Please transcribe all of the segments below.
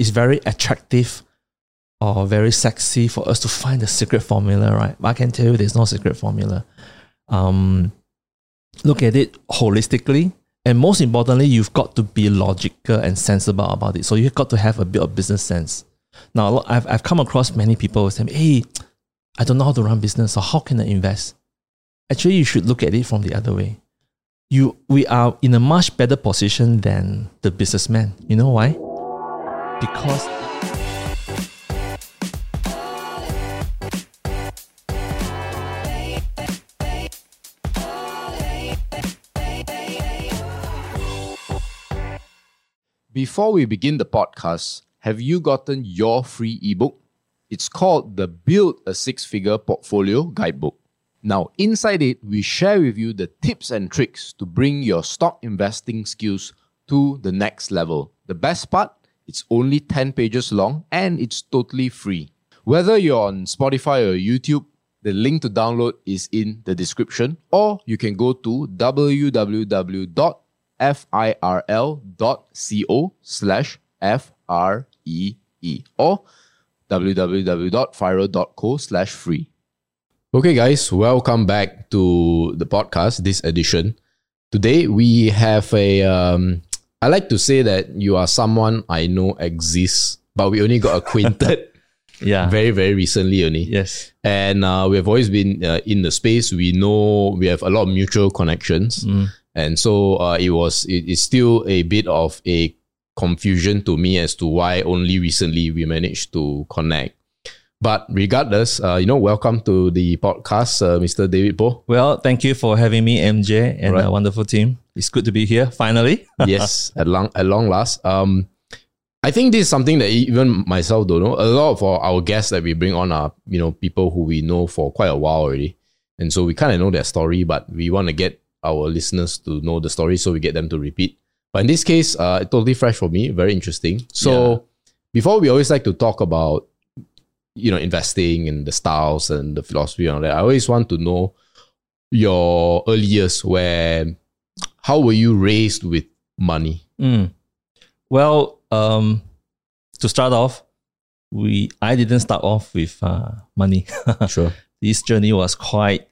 it's very attractive or very sexy for us to find the secret formula, right? But I can tell you there's no secret formula. Um, look at it holistically. And most importantly, you've got to be logical and sensible about it. So you've got to have a bit of business sense. Now, I've, I've come across many people saying, hey, I don't know how to run business, so how can I invest? Actually, you should look at it from the other way. You, we are in a much better position than the businessman. You know why? Because Before we begin the podcast, have you gotten your free ebook? It's called the Build a Six Figure Portfolio Guidebook. Now, inside it, we share with you the tips and tricks to bring your stock investing skills to the next level. The best part, it's only 10 pages long and it's totally free. Whether you're on Spotify or YouTube, the link to download is in the description, or you can go to www firl.co slash F-R-E-E or www.firl.co slash free. Okay, guys, welcome back to the podcast, this edition. Today we have a, um, I like to say that you are someone I know exists, but we only got acquainted yeah, very, very recently only. yes, And uh, we have always been uh, in the space. We know we have a lot of mutual connections. Mm. And so uh, it was, it is still a bit of a confusion to me as to why only recently we managed to connect. But regardless, uh, you know, welcome to the podcast, uh, Mr. David Poh. Well, thank you for having me, MJ, and Right. a wonderful team. It's good to be here finally. yes, at long at long last. Um, I think this is something that even myself don't know. A lot of our, our guests that we bring on are you know people who we know for quite a while already, and so we kind of know their story, but we want to get our listeners to know the story, so we get them to repeat. But in this case, uh, totally fresh for me, very interesting. So before we always like to talk about you know investing and the styles and the philosophy and all that. I always want to know your early years where how were you raised with money? Mm. Well, um, to start off, we I didn't start off with uh, money. Sure. this journey was quite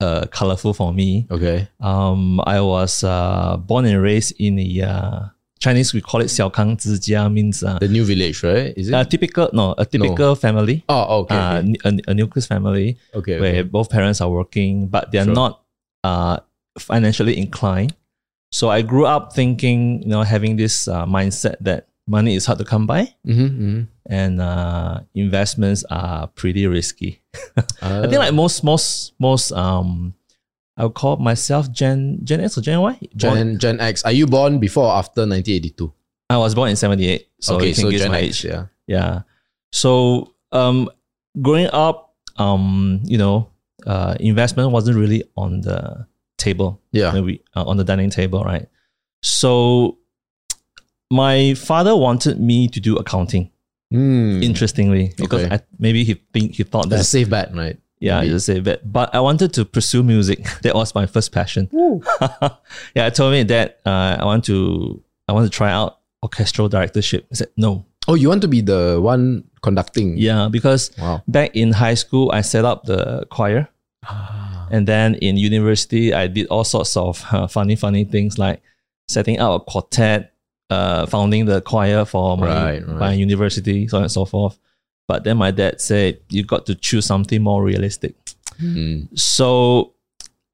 uh, colorful for me. Okay. Um, I was uh, born and raised in a uh, Chinese, we call it Xiaokang Zijia means uh, the new village, right? Is it a typical? No, a typical no. family. Oh, okay. Uh, okay. A, a nucleus family. Okay, where okay. both parents are working, but they're sure. not uh, financially inclined. So I grew up thinking, you know, having this uh, mindset that money is hard to come by, mm-hmm, mm-hmm. and uh, investments are pretty risky. uh. I think ah. like most most most um, I would call myself Gen Gen X or Gen Y. Born- Gen, Gen X. Are you born before or after 1982? I was born in seventy eight, so okay, you can so guess Gen my X, age. yeah. Yeah. So um, growing up, um, you know, uh, investment wasn't really on the table. Yeah. we uh, on the dining table, right? So my father wanted me to do accounting. Hmm. Interestingly, because Okay. I, maybe he think he thought That's a safe bet, right? Yeah, it's a safe bet. But I wanted to pursue music. that was my first passion. yeah, I told me that uh, I want to I want to try out orchestral directorship. I said no. Oh, you want to be the one conducting? Yeah, because Wow. back in high school, I set up the choir. Ah. And then in university, I did all sorts of uh, funny, funny things like setting up a quartet, uh, founding the choir for my, Right, right. my university, so on and so forth. But then my dad said, you got to choose something more realistic. Hmm. So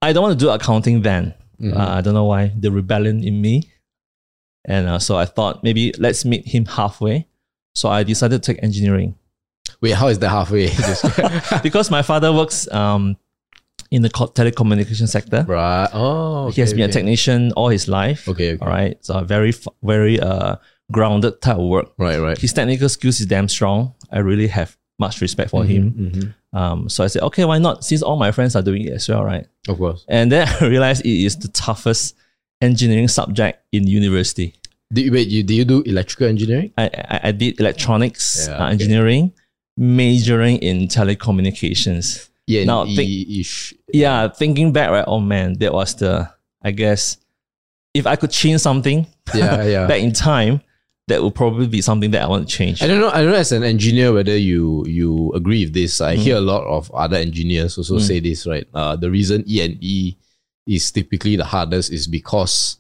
I don't want to do accounting then. Mhm. Uh, I don't know why, the rebellion in me. And uh, so I thought maybe let's meet him halfway. So I decided to take engineering Wait, how is that halfway? Because my father works um, in the co- telecommunication sector. right. Oh, he has okay, been a technician all his life. Okay, okay. All right. So very, very uh, grounded type of work. Right, right. His technical skills is damn strong. I really have much respect for him. Mhm. Um, so I said, okay, why not? Since all my friends are doing it as well, right? Of course. And then I realized it is the toughest engineering subject in university. Did you, wait, you, did you do electrical engineering? I, I, I did electronics Yeah, uh, okay. engineering, majoring in telecommunications. Yeah. Now, in think- Yeah, thinking back, right? Oh man, that was the, I guess, if I could change something Yeah, yeah. back in time, that will probably be something that I want to change. I don't know. I don't know as an engineer whether you you agree with this. I hear a lot of other engineers also say this, right? Uh, the reason E and E is typically the hardest is because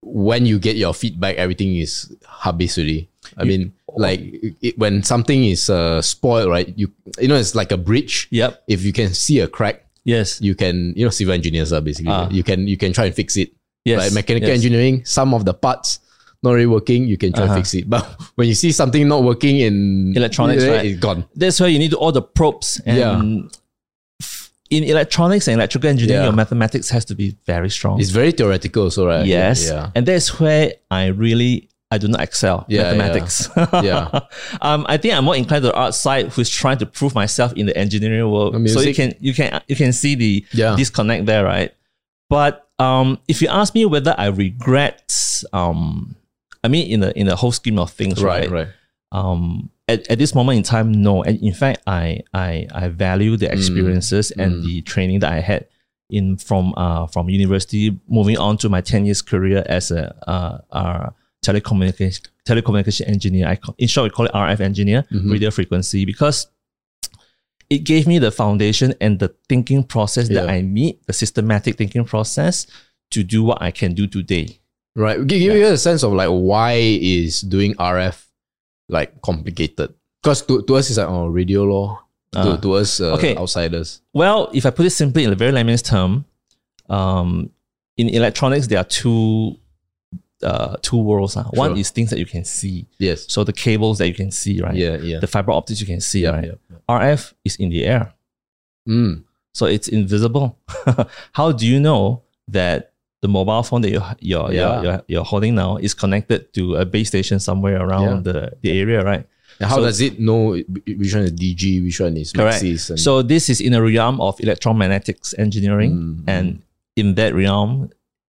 when you get your feedback, everything is habis already. I mean, like it, when something is uh, spoiled, right? You you know, it's like a bridge. Yep. If you can see a crack, Yes. you can you know civil engineers are basically Ah. you can you can try and fix it. Yes. Right? Mechanical yes. engineering, some of the parts not really working, you can try Uh-huh. fix it. But when you see something not working in Electronics, right? it's gone. That's where you need all the probes. And Yeah. in electronics and electrical engineering, Yeah. your mathematics has to be very strong. It's very theoretical, also, right? yes. Yeah. And that's where I really I do not excel Yeah, mathematics. Yeah. um, I think I'm more inclined to the art side, who's trying to prove myself in the engineering world. The So you can you can you can see the Yeah. disconnect there, right? But um, if you ask me whether I regret, um, I mean, in the in the whole scheme of things, Right, right? right. um at, at this moment in time no and in fact i i i value Mm. the experiences and the training that i had in from uh from university moving on to my 10 years career as a uh, uh telecommunication telecommunication engineer I in short we call it rf engineer Mm-hmm. radio frequency because it gave me the foundation and the thinking process that i need the systematic thinking process to do what i can do today Right. Give, give you a sense of like why is doing RF like complicated? Because to, to us it's like oh radio law. to, Uh, to us uh, okay. outsiders. Well, if I put it simply in a very layman's term, um, in electronics there are two uh, two worlds. One Sure. is things that you can see, Yes. so the cables that you can see, right? Yeah, yeah. The fiber optics you can see, yeah, right? yeah. RF is in the air, Mm. so it's invisible. How do you know that the mobile phone that you're you're, Yeah. you're, you're holding now is connected to a base station somewhere around the, the area, right? And how So- does it know which one is Digi, which one is Correct. Maxis? And, So this is in a realm of electromagnetics engineering, Mm, and in that realm,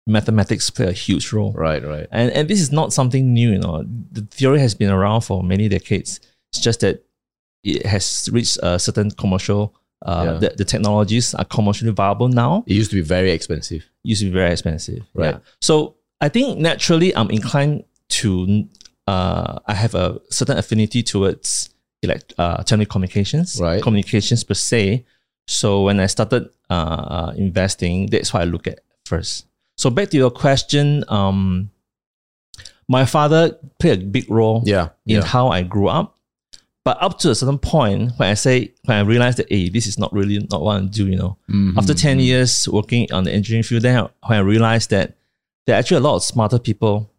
mathematics play a huge role. right, right. And and this is not something new. You know, the theory has been around for many decades. It's just that it has reached a certain commercial. Uh, Yeah. the, the technologies are commercially viable now. It used to be very expensive. Used to be very expensive. Right. Yeah. So I think naturally, I'm inclined to. Uh, I have a certain affinity towards elect uh, telecommunications, Right. communications per se. So when I started uh, investing, that's what I look at first. So back to your question, um, my father played a big role Yeah. in Yeah. how I grew up. But up to a certain point, when I say when I realized that, hey, this is not really not what I do, you know. Mhm. After ten years working on the engineering field, then I- when I realized that there are actually a lot of smarter people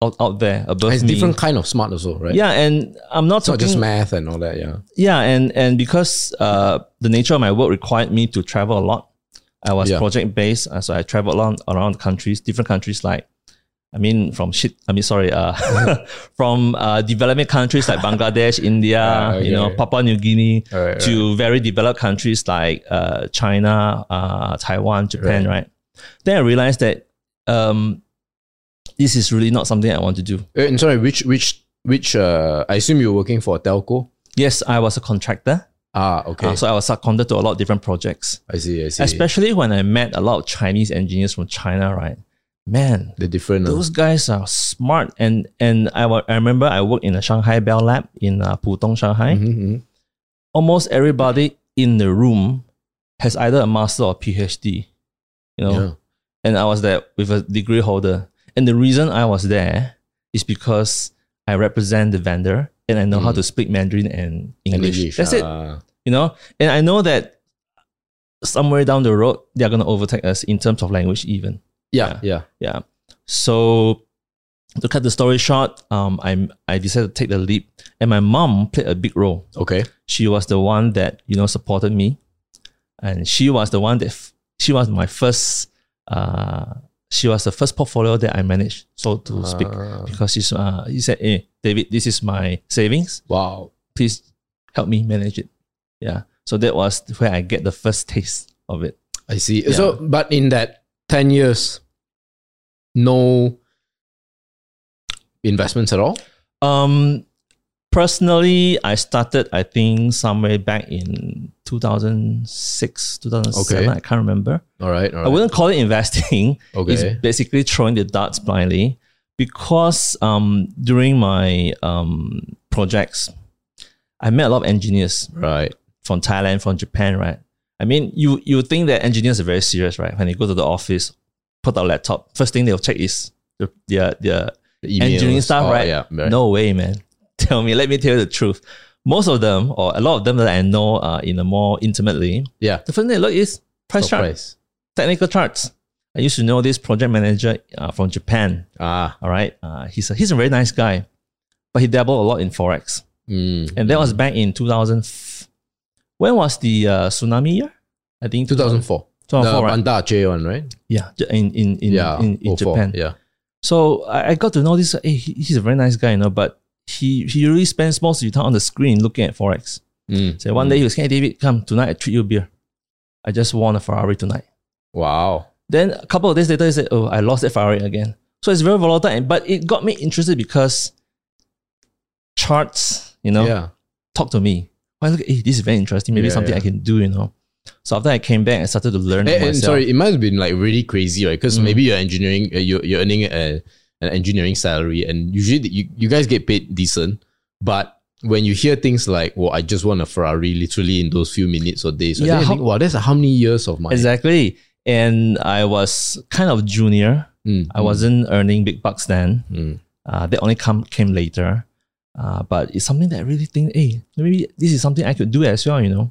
out, out there above it's me. different kind of smart also, right? Yeah, and I'm not It's not talking just math and all that, yeah. yeah, and and because uh, the nature of my work required me to travel a lot, I was Yeah. project based, uh, so I traveled around around countries, different countries like, I mean, from shit. I mean, sorry, uh, from uh, developing countries like Bangladesh, India, Ah, you know, okay. Papua New Guinea, Right, to very developed countries like uh, China, uh, Taiwan, Japan, right. Then I realized that um, this is really not something I want to do. Uh, And sorry, which which which uh I assume you're working for a telco? Yes, I was a contractor, Ah, okay. uh, so I was seconded to a lot of different projects. I see, I see. Especially when I met a lot of Chinese engineers from China, right? Man, the different uh, those guys are smart. And and I, I remember I worked in a Shanghai Bell Lab in uh, Pudong, Shanghai. mhm, mhm. Almost everybody in the room has either a master or PhD. You know, Yeah. and I was there with a degree holder. And the reason I was there is because I represent the vendor and I know how Mm. to speak Mandarin and English. English, That's it. ah. You know, and I know that somewhere down the road they're going to overtake us in terms of language, even. Yeah, yeah. Yeah. So to cut the story short, um, I I decided to take the leap, and my mom played a big role. Okay. She was the one that you know supported me, and she was the one that f- she was my first. Uh, she was the first portfolio that I managed, so to speak, Ah. because she's uh, he said, "Hey, David, this is my savings. Wow. Please help me manage it." Yeah. So that was where I get the first taste of it. I see. So, but in that 10 years, no investments at all? Um, personally, I started, I think, somewhere back in 2006, 2007. Okay. I can't remember. All right. All right. I wouldn't call it investing. Okay. It's basically throwing the darts blindly because um, during my um, projects, I met a lot of engineers Right. from Thailand, from Japan, right? I mean, you you think that engineers are very serious, right? When they go to the office, put out laptop, first thing they'll check is the, their their The engineering stuff, Oh, right? Yeah. Right. No way, man. Tell me, let me tell you the truth. Most of them, or a lot of them that I know uh, in a more intimately, Yeah. the first thing they look is price Stock chart, price. technical charts. I used to know this project manager uh, from Japan. Ah. All right, uh, he's a, he's a very nice guy, but he dabbled a lot in forex, Mm. and that was back in 2000. f- When was the uh, tsunami year? I think 2004. 2004, the right? Banda Aceh one, right? Yeah, in in in yeah. in, in 04, Japan. Yeah. So I, I got to know this. Hey, he's a very nice guy, you know, but he he really spends most of the time on the screen looking at forex. Mm. So one day he was, hey David, come tonight. I treat you a beer. I just won a Ferrari tonight. Wow. Then a couple of days later, he said, oh, I lost that Ferrari again. So it's very volatile, but it got me interested because charts, you know, Yeah. talk to me. I look, hey, this is very interesting. Maybe Yeah, something yeah. I can do, you know. So after I came back, I started to learn And, and sorry, it might have been like really crazy, right? Because Mm. maybe you're engineering, uh, you're, you're earning a, an engineering salary, and usually you, you guys get paid decent. But when you hear things like, "Well, I just won a Ferrari," literally in those few minutes or days, right? Yeah, you how- think, wow, that's how many years of my Exactly. And I was kind of junior. Mm, I wasn't earning big bucks then. Mm. Uh, that only come came later. Uh, but it's something that I really think, hey, maybe this is something I could do as well, you know.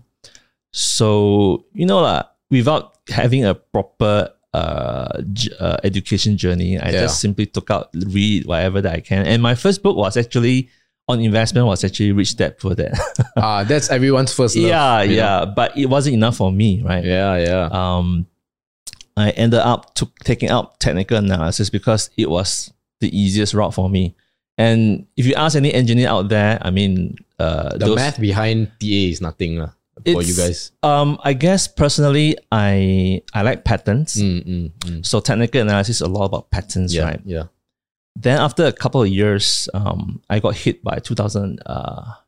So you know, lah, without having a proper uh, j- uh education journey, I Yeah. just simply took out read whatever that I can. And my first book was actually on investment was actually Rich Dad Poor Dad. ah, that's everyone's first love. yeah, you know? yeah, but it wasn't enough for me, right? yeah, yeah. um, I ended up took, taking out technical analysis because it was the easiest route for me. And if you ask any engineer out there, I mean, uh, the those, math behind TA is nothing lah for you guys. Um, I guess personally, I I like patterns. Mm, mm, mm. So technical analysis is a lot about patterns, Yeah, right? yeah. Then after a couple of years, um, I got hit by 2000. Uh,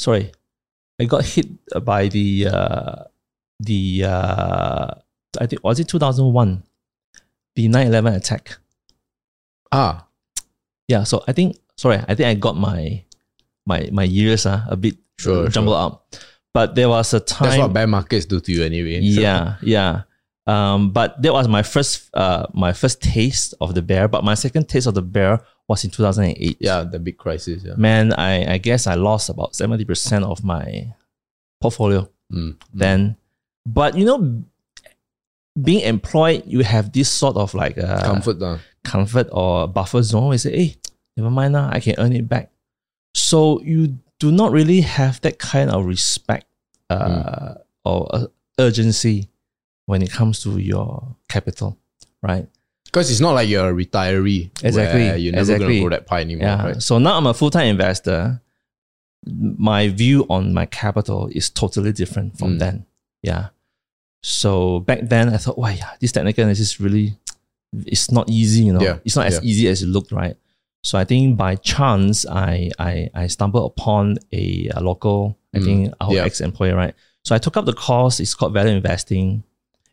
sorry, I got hit by the uh, the uh, I think was it 2001, the 9/11 attack. Ah, Yeah, so I think sorry, I think I got my my my years uh, a bit Sure, jumbled up. But there was a time. that's what bear markets do to you anyway. So- Yeah, yeah. Um, but that was my first uh my first taste of the bear. But my second taste of the bear was in 2008. yeah, the big crisis. Yeah. Man, I, I guess I lost about 70% of my portfolio Mm, mm. then. But you know, being employed, you have this sort of like uh, comfort lah. Comfort or buffer zone. We say, hey, never mind now, I can earn it back. So you do not really have that kind of respect uh, or uh, urgency when it comes to your capital, right? Because it's not like you're a retiree. Exactly, You're never exactly. going to grow that pie anymore, Yeah. right? So now I'm a full time investor. My view on my capital is totally different from Mm. then. Yeah. So back then I thought, wow, yeah, this technical analysis really it's not easy, you know. Yeah, It's not as yeah. easy as it looked, right? So I think by chance I I, I stumbled upon a, a local, I Mm, think our yeah. ex-employer, right? So I took up the course, it's called value investing,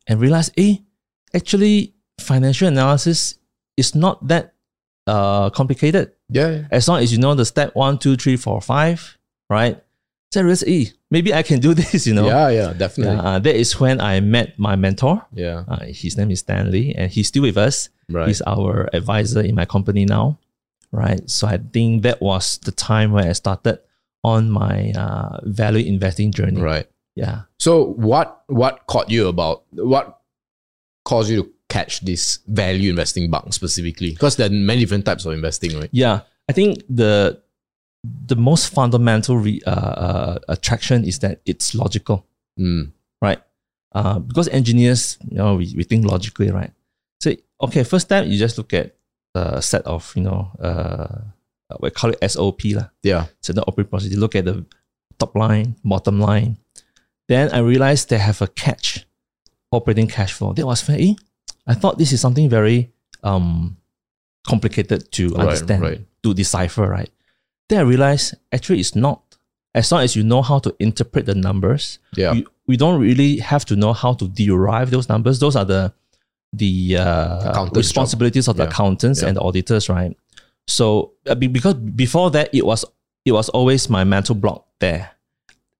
and realized, eh, actually financial analysis is not that uh complicated Yeah, yeah. as long as you know the step one, two, three, four, five, right? I realized, eh, maybe I can do this, you know. Yeah, yeah, definitely. Uh, that is when I met my mentor. Yeah, Uh, his name is Stanley, and he's still with us. right. He's our advisor in my company now, right? So I think that was the time where I started on my uh, value investing journey. right. Yeah. So what what caught you about what caused you to catch this value investing bug specifically? Because there are many different types of investing, right? Yeah, I think the the most fundamental re, uh, uh, attraction is that it's logical. Mm. right? Uh, because engineers, you know, we, we think logically, right? So, okay, first step, you just look at a set of, you know, uh, we call it SOP, lah. Yeah. So the operating process, you look at the top line, bottom line. Then I realized they have a catch, operating cash flow. That was very, I thought this is something very um, complicated to Right, understand, right. to decipher, right? Then I realized actually it's not. As long as you know how to interpret the numbers, Yeah. you, we don't really have to know how to derive those numbers. Those are the the uh, responsibilities of the Yeah. accountants Yeah. and the auditors, right? So uh, be- because before that, it was it was always my mental block there,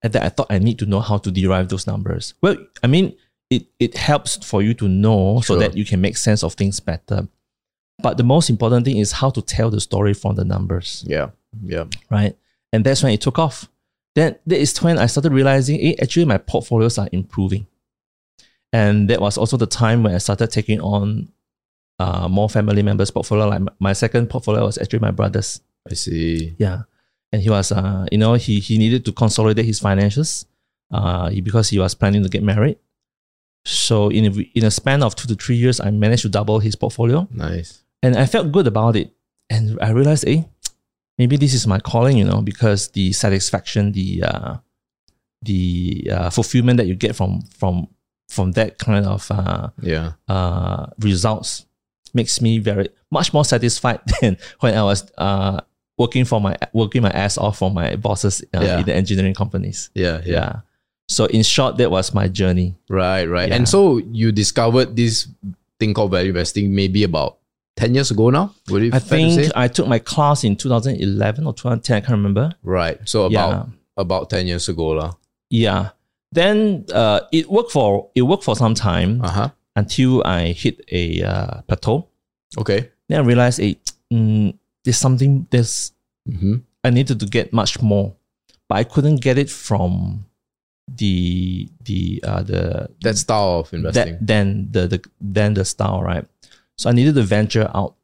and that I thought I need to know how to derive those numbers. Well, I mean, it it helps for you to know so that you can make sense of things better. But the most important thing is how to tell the story from the numbers Yeah. Yeah. right? And that's when it took off. Then that is when I started realizing, hey, actually my portfolios are improving. And that was also the time when I started taking on uh, more family members' portfolio. Like my, second portfolio was actually my brother's. I see. Yeah. And he was, uh, you know, he, he needed to consolidate his finances uh, because he was planning to get married. So in a, in a span of two to three years, I managed to double his portfolio Nice. and I felt good about it. And I realized, eh, maybe this is my calling, you know, because the satisfaction, the uh, the uh, fulfillment that you get from from from that kind of uh, Yeah. uh, results makes me very much more satisfied than when I was uh, working for my working my ass off for my bosses uh, Yeah. in the engineering companies. Yeah. Yeah. Yeah. So in short, that was my journey. Right. Right. Yeah. And so you discovered this thing called value investing maybe about 10 years ago now? Would it I fair to say? think I took my class in 2011 or 2010. I can't remember. Right. So about yeah. about 10 years ago. lah. Yeah. Then uh, it worked for it worked for some time Uh-huh. until I hit a uh, plateau. Okay. Then I realized, hey, mm, there's something there's Mm-hmm. I needed to get much more, but I couldn't get it from the the uh, the That style of investing. that then the the then the style right. So I needed to venture out,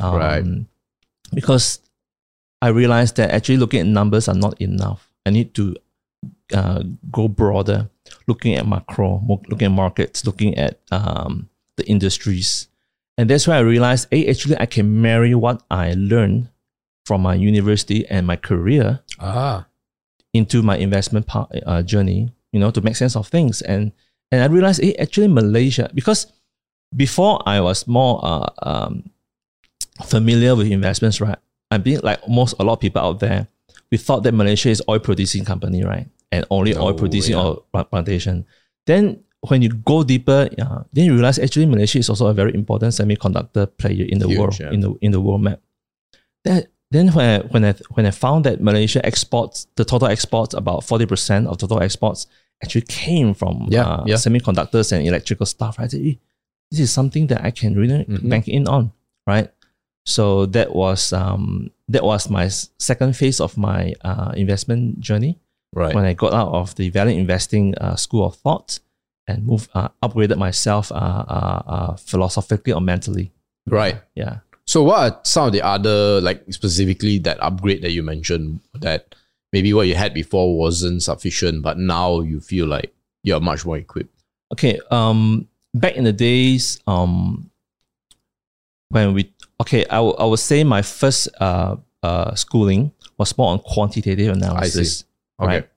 um, Right. Because I realized that actually looking at numbers are not enough. I need to uh, go broader, looking at macro, looking at markets, looking at um, the industries, and that's why I realized, hey, actually I can marry what I learned from my university and my career ah. into my investment part, uh, journey, you know, to make sense of things. And and I realized, hey, actually Malaysia, because before I was more uh, um, familiar with investments, right? I being like most a lot of people out there, we thought that Malaysia is oil producing company, right? And only oil Oh, producing yeah. oil pla- plantation. Then when you go deeper, uh, then you realize actually Malaysia is also a very important semiconductor player in the Huge, world, yeah. in the in the world map. That then when I, when I when I found that Malaysia exports the total exports about forty percent of total exports actually came from Yeah, uh, yeah. semiconductors and electrical stuff. I said, "Eh, this is something that I can really Mhm. bank in on, right? So that was um that was my second phase of my uh, investment journey Right. when I got out of the value investing uh, school of thought and moved uh, upgraded myself uh, uh, uh, philosophically or mentally. Right. Yeah. So what are some of the other like specifically that upgrade that you mentioned that maybe what you had before wasn't sufficient, but now you feel like you're much more equipped? Okay. Um, back in the days, um, when we okay, I I would say my first uh uh schooling was more on quantitative analysis. Okay. Right.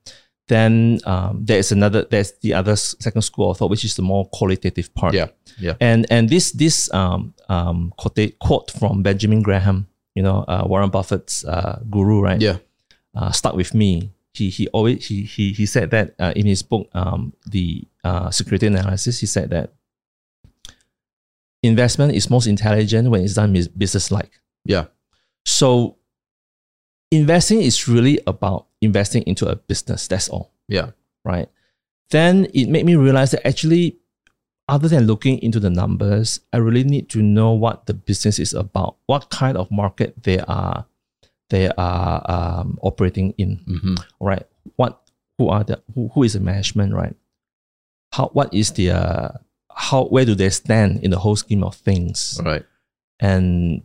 Then um, there's another there's the other second school of thought, which is the more qualitative part. Yeah. Yeah. And and this this um um quote quote from Benjamin Graham, you know, uh, Warren Buffett's uh, guru, right? Yeah. uh, stuck with me. He he always he he he said that uh, in his book, um, the uh, security analysis. He said that investment is most intelligent when it's done business like. Yeah. So investing is really about investing into a business. That's all, Yeah. right? Then it made me realize that actually, other than looking into the numbers, I really need to know what the business is about, what kind of market they are they are um, operating in Mm-hmm. right? What who are the who, who is the management, right? How what is the uh, how where do they stand in the whole scheme of things? Right. And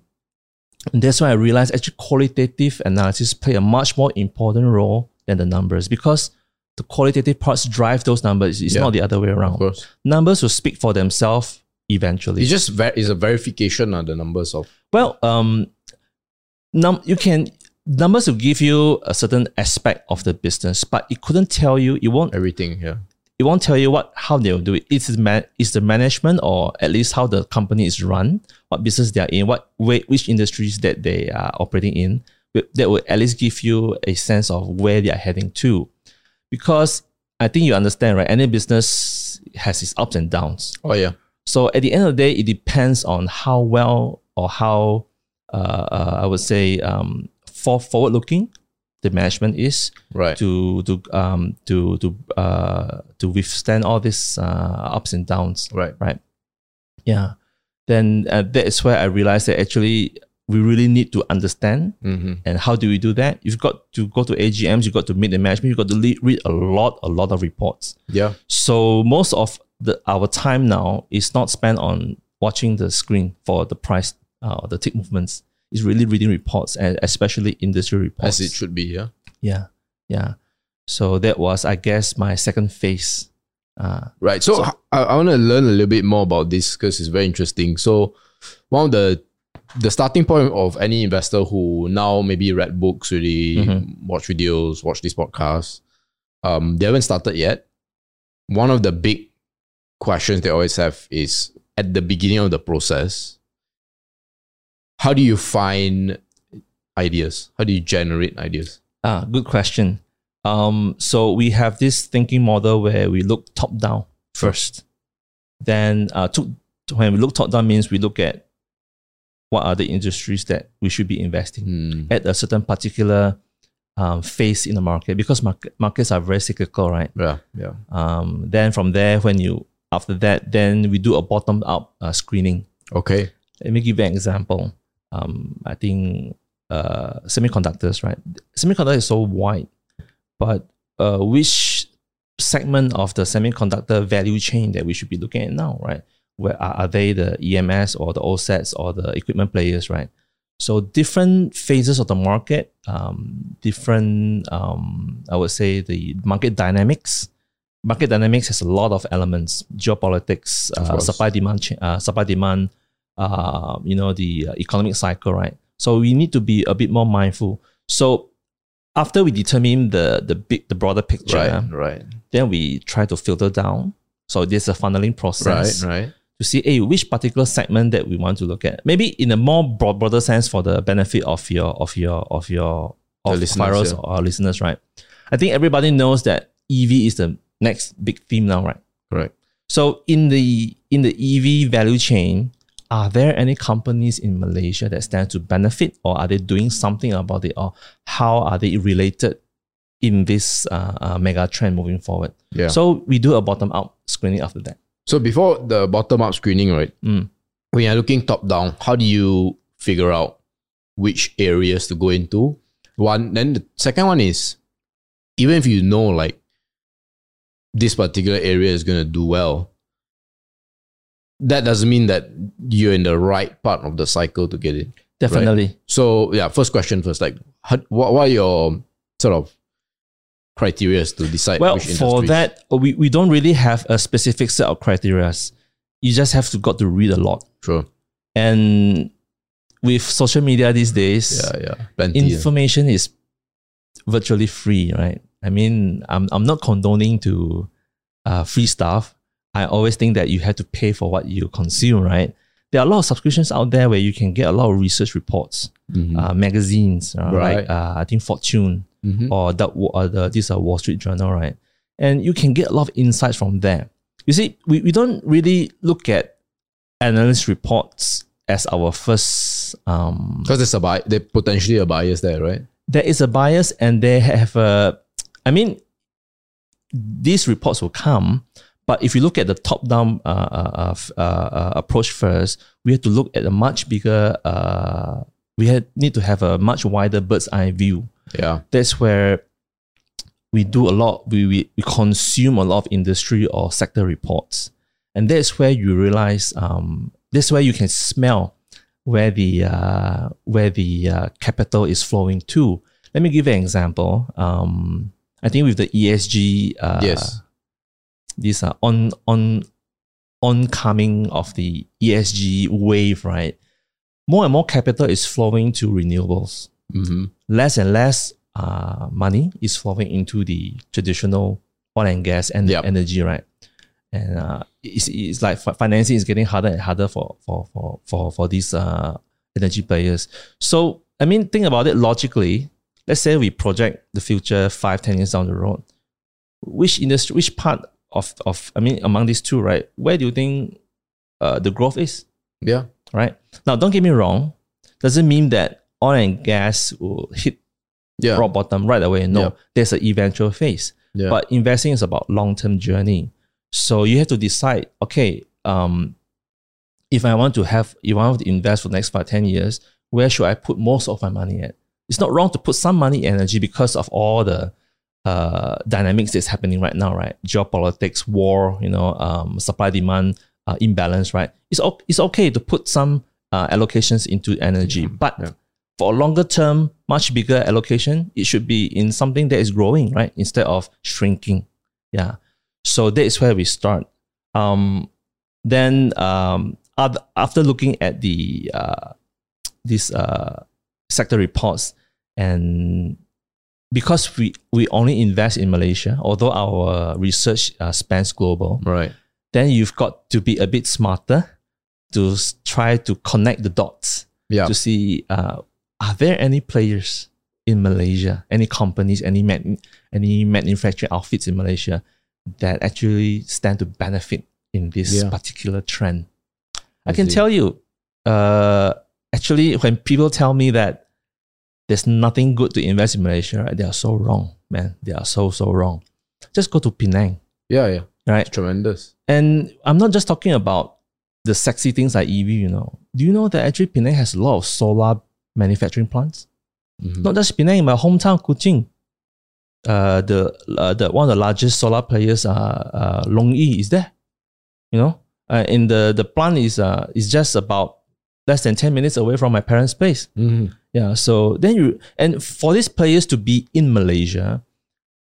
that's why I realized actually qualitative analysis play a much more important role than the numbers because the qualitative parts drive those numbers. It's Yeah. not the other way around. Numbers will speak for themselves eventually. It's just ver- it's a verification of the numbers of Well, um, num you can numbers will give you a certain aspect of the business, but it couldn't tell you. It won't. everything. Yeah. It won't tell you what how they'll do it. It's the man, it's the management, or at least how the company is run, what business they are in, what way, which industries that they are operating in. That will at least give you a sense of where they are heading to, because I think you understand, right? Any business has its ups and downs. Oh yeah. So at the end of the day, it depends on how well or how uh, uh, I would say um, for forward looking the management is Right. to to um to to uh to withstand all these uh, ups and downs. right. Right. Yeah. Then uh, that is where I realized that actually we really need to understand Mm-hmm. and how do we do that? You've got to go to AGMs, you've got to meet the management, you've got to le- read a lot, a lot of reports. Yeah. So most of the our time now is not spent on watching the screen for the price, uh, the tick movements. It's really reading reports, and especially industry reports. As it should be. Yeah. Yeah, yeah. So that was, I guess, my second phase. Uh, Right. So, So- I, I want to learn a little bit more about this because it's very interesting. So one of the the starting point of any investor who now maybe read books, really Mhm. watch videos, watch this podcast, um, they haven't started yet. One of the big questions they always have is at the beginning of the process, how do you find ideas? How do you generate ideas? ah, good question. Um, so we have this thinking model where we look top down first. Then, uh, to, when we look top down means we look at what are the industries that we should be investing Hmm. at a certain particular um, phase in the market because market, markets are very cyclical, right? Yeah. Yeah. Um, then from there, when you after that, then we do a bottom up uh, screening. Okay. Let me give you an example. Um, I think uh, semiconductors, right? Semiconductor is so wide, but uh, which segment of the semiconductor value chain that we should be looking at now, right? Where are, are they the EMS or the OSATs or the equipment players, right? So different phases of the market, um, different, um, I would say the market dynamics. Market dynamics has a lot of elements: geopolitics, uh, supply demand, uh, supply demand, uh, you know, the uh, economic cycle, right? So we need to be a bit more mindful. So after we determine the the big, the broader picture, Right. Right. then we try to filter down. So there's a funneling process Right. Right. to see hey, which particular segment that we want to look at. Maybe in a more broad, broader sense for the benefit of your of your of your The of listeners, yeah. or our listeners, right? I think everybody knows that EV is the next big theme now, right? Correct. So in the in the EV value chain, are there any companies in Malaysia that stand to benefit, or are they doing something about it, or how are they related in this uh, uh, mega trend moving forward? Yeah. So we do a bottom up screening after that. So before the bottom up screening, right? Mm. When you're looking top down, how do you figure out which areas to go into? One, then the second one is even if you know like this particular area is gonna do well, that doesn't mean that you're in the right part of the cycle to get in. Definitely. So yeah, first question first, like how, what, what are your sort of criteria to decide Well, for that, we, we don't really have a specific set of criteria. You just have to got to read a lot. Sure. And with social media these days, Yeah, yeah. Plenty. yeah. information is virtually free, right? I mean, I'm, I'm not condoning to uh, free stuff. I always think that you have to pay for what you consume, right? There are a lot of subscriptions out there where you can get a lot of research reports, Mhm. uh, magazines, uh, Right. like uh, I think Fortune Mhm. or the, or the this uh, Wall Street Journal, right? And you can get a lot of insights from there. You see, we, we don't really look at analyst reports as our first um, Because there's a bi- there potentially a bias there, right? there is a bias and they have a i mean these reports will come but if you look at the top down uh, uh, uh, uh, uh, approach first we have to look at a much bigger uh, we had, need to have a much wider bird's eye view Yeah. that's where we do a lot we, we, we consume a lot of industry or sector reports and that's where you realize um, that's where you can smell where the uh, where the uh, capital is flowing to let me give you an example um, i think with the esg uh, yes. This uh, on on oncoming of the esg wave right more and more capital is flowing to renewables hmm less and less uh, money is flowing into the traditional oil and gas and Yep. energy, right? And uh, it's, it's like fi- financing is getting harder and harder for for for for, for these uh, energy players. So I mean, think about it logically. Let's say we project the future five, ten years down the road. Which industry, which part of of I mean, among these two, right? Where do you think uh, the growth is. Yeah. Right now, don't get me wrong. Doesn't mean that oil and gas will hit Yeah. rock bottom right away. No, Yeah. there's an eventual phase. Yeah. But investing is about long term journey. So you have to decide, okay, um, if I want to have, if I want to invest for the next five, 10 years, where should I put most of my money at? It's not wrong to put some money energy because of all the uh, dynamics that's happening right now, right? Geopolitics, war, you know, um, supply demand uh, imbalance, right? It's, o- it's okay to put some uh, allocations into energy, but Yeah. for a longer term, much bigger allocation, it should be in something that is growing, right? Instead of shrinking. Yeah. So that is where we start. Um, then um, after looking at the uh, these uh, sector reports and because we, we only invest in Malaysia, although our research uh, spans global, Right. then you've got to be a bit smarter to s- try to connect the dots Yeah. to see uh, are there any players in Malaysia, any companies, any man, any manufacturing outfits in Malaysia that actually stand to benefit in this Yeah. particular trend. I, I can see. tell you, uh, actually, when people tell me that there's nothing good to invest in Malaysia, right, they are so wrong, man. They are so so wrong. Just go to Penang, yeah. Yeah. right? It's tremendous. And I'm not just talking about the sexy things like EV, you know. Do you know that actually Penang has a lot of solar manufacturing plants? Mhm. Not just Penang, my hometown, Kuching. Uh, the uh, the one of the largest solar players, uh, uh, LONGi, is there. You know, uh, in the the plant is uh is just about less than ten minutes away from my parents' place. Mhm. Yeah. So then you and for these players to be in Malaysia,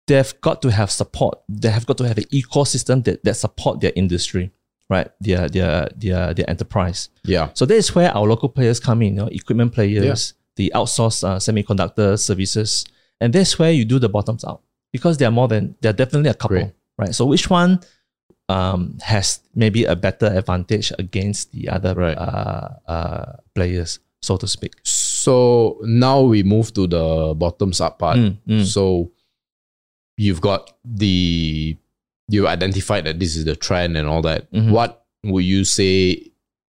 they've got to have support. They have got to have an ecosystem that, that support their industry, right? Their their their their enterprise. Yeah. So that is where our local players come in, you know, equipment players, the outsourced uh, semiconductor services, and that's where you do the bottoms out because they are more than they're definitely a couple, Great. right? So which one um, has maybe a better advantage against the other Right. uh, uh, players, so to speak? So now we move to the bottoms up part. Mm, mm. So you've got the you identified that this is the trend and all that. Mhm. What would you say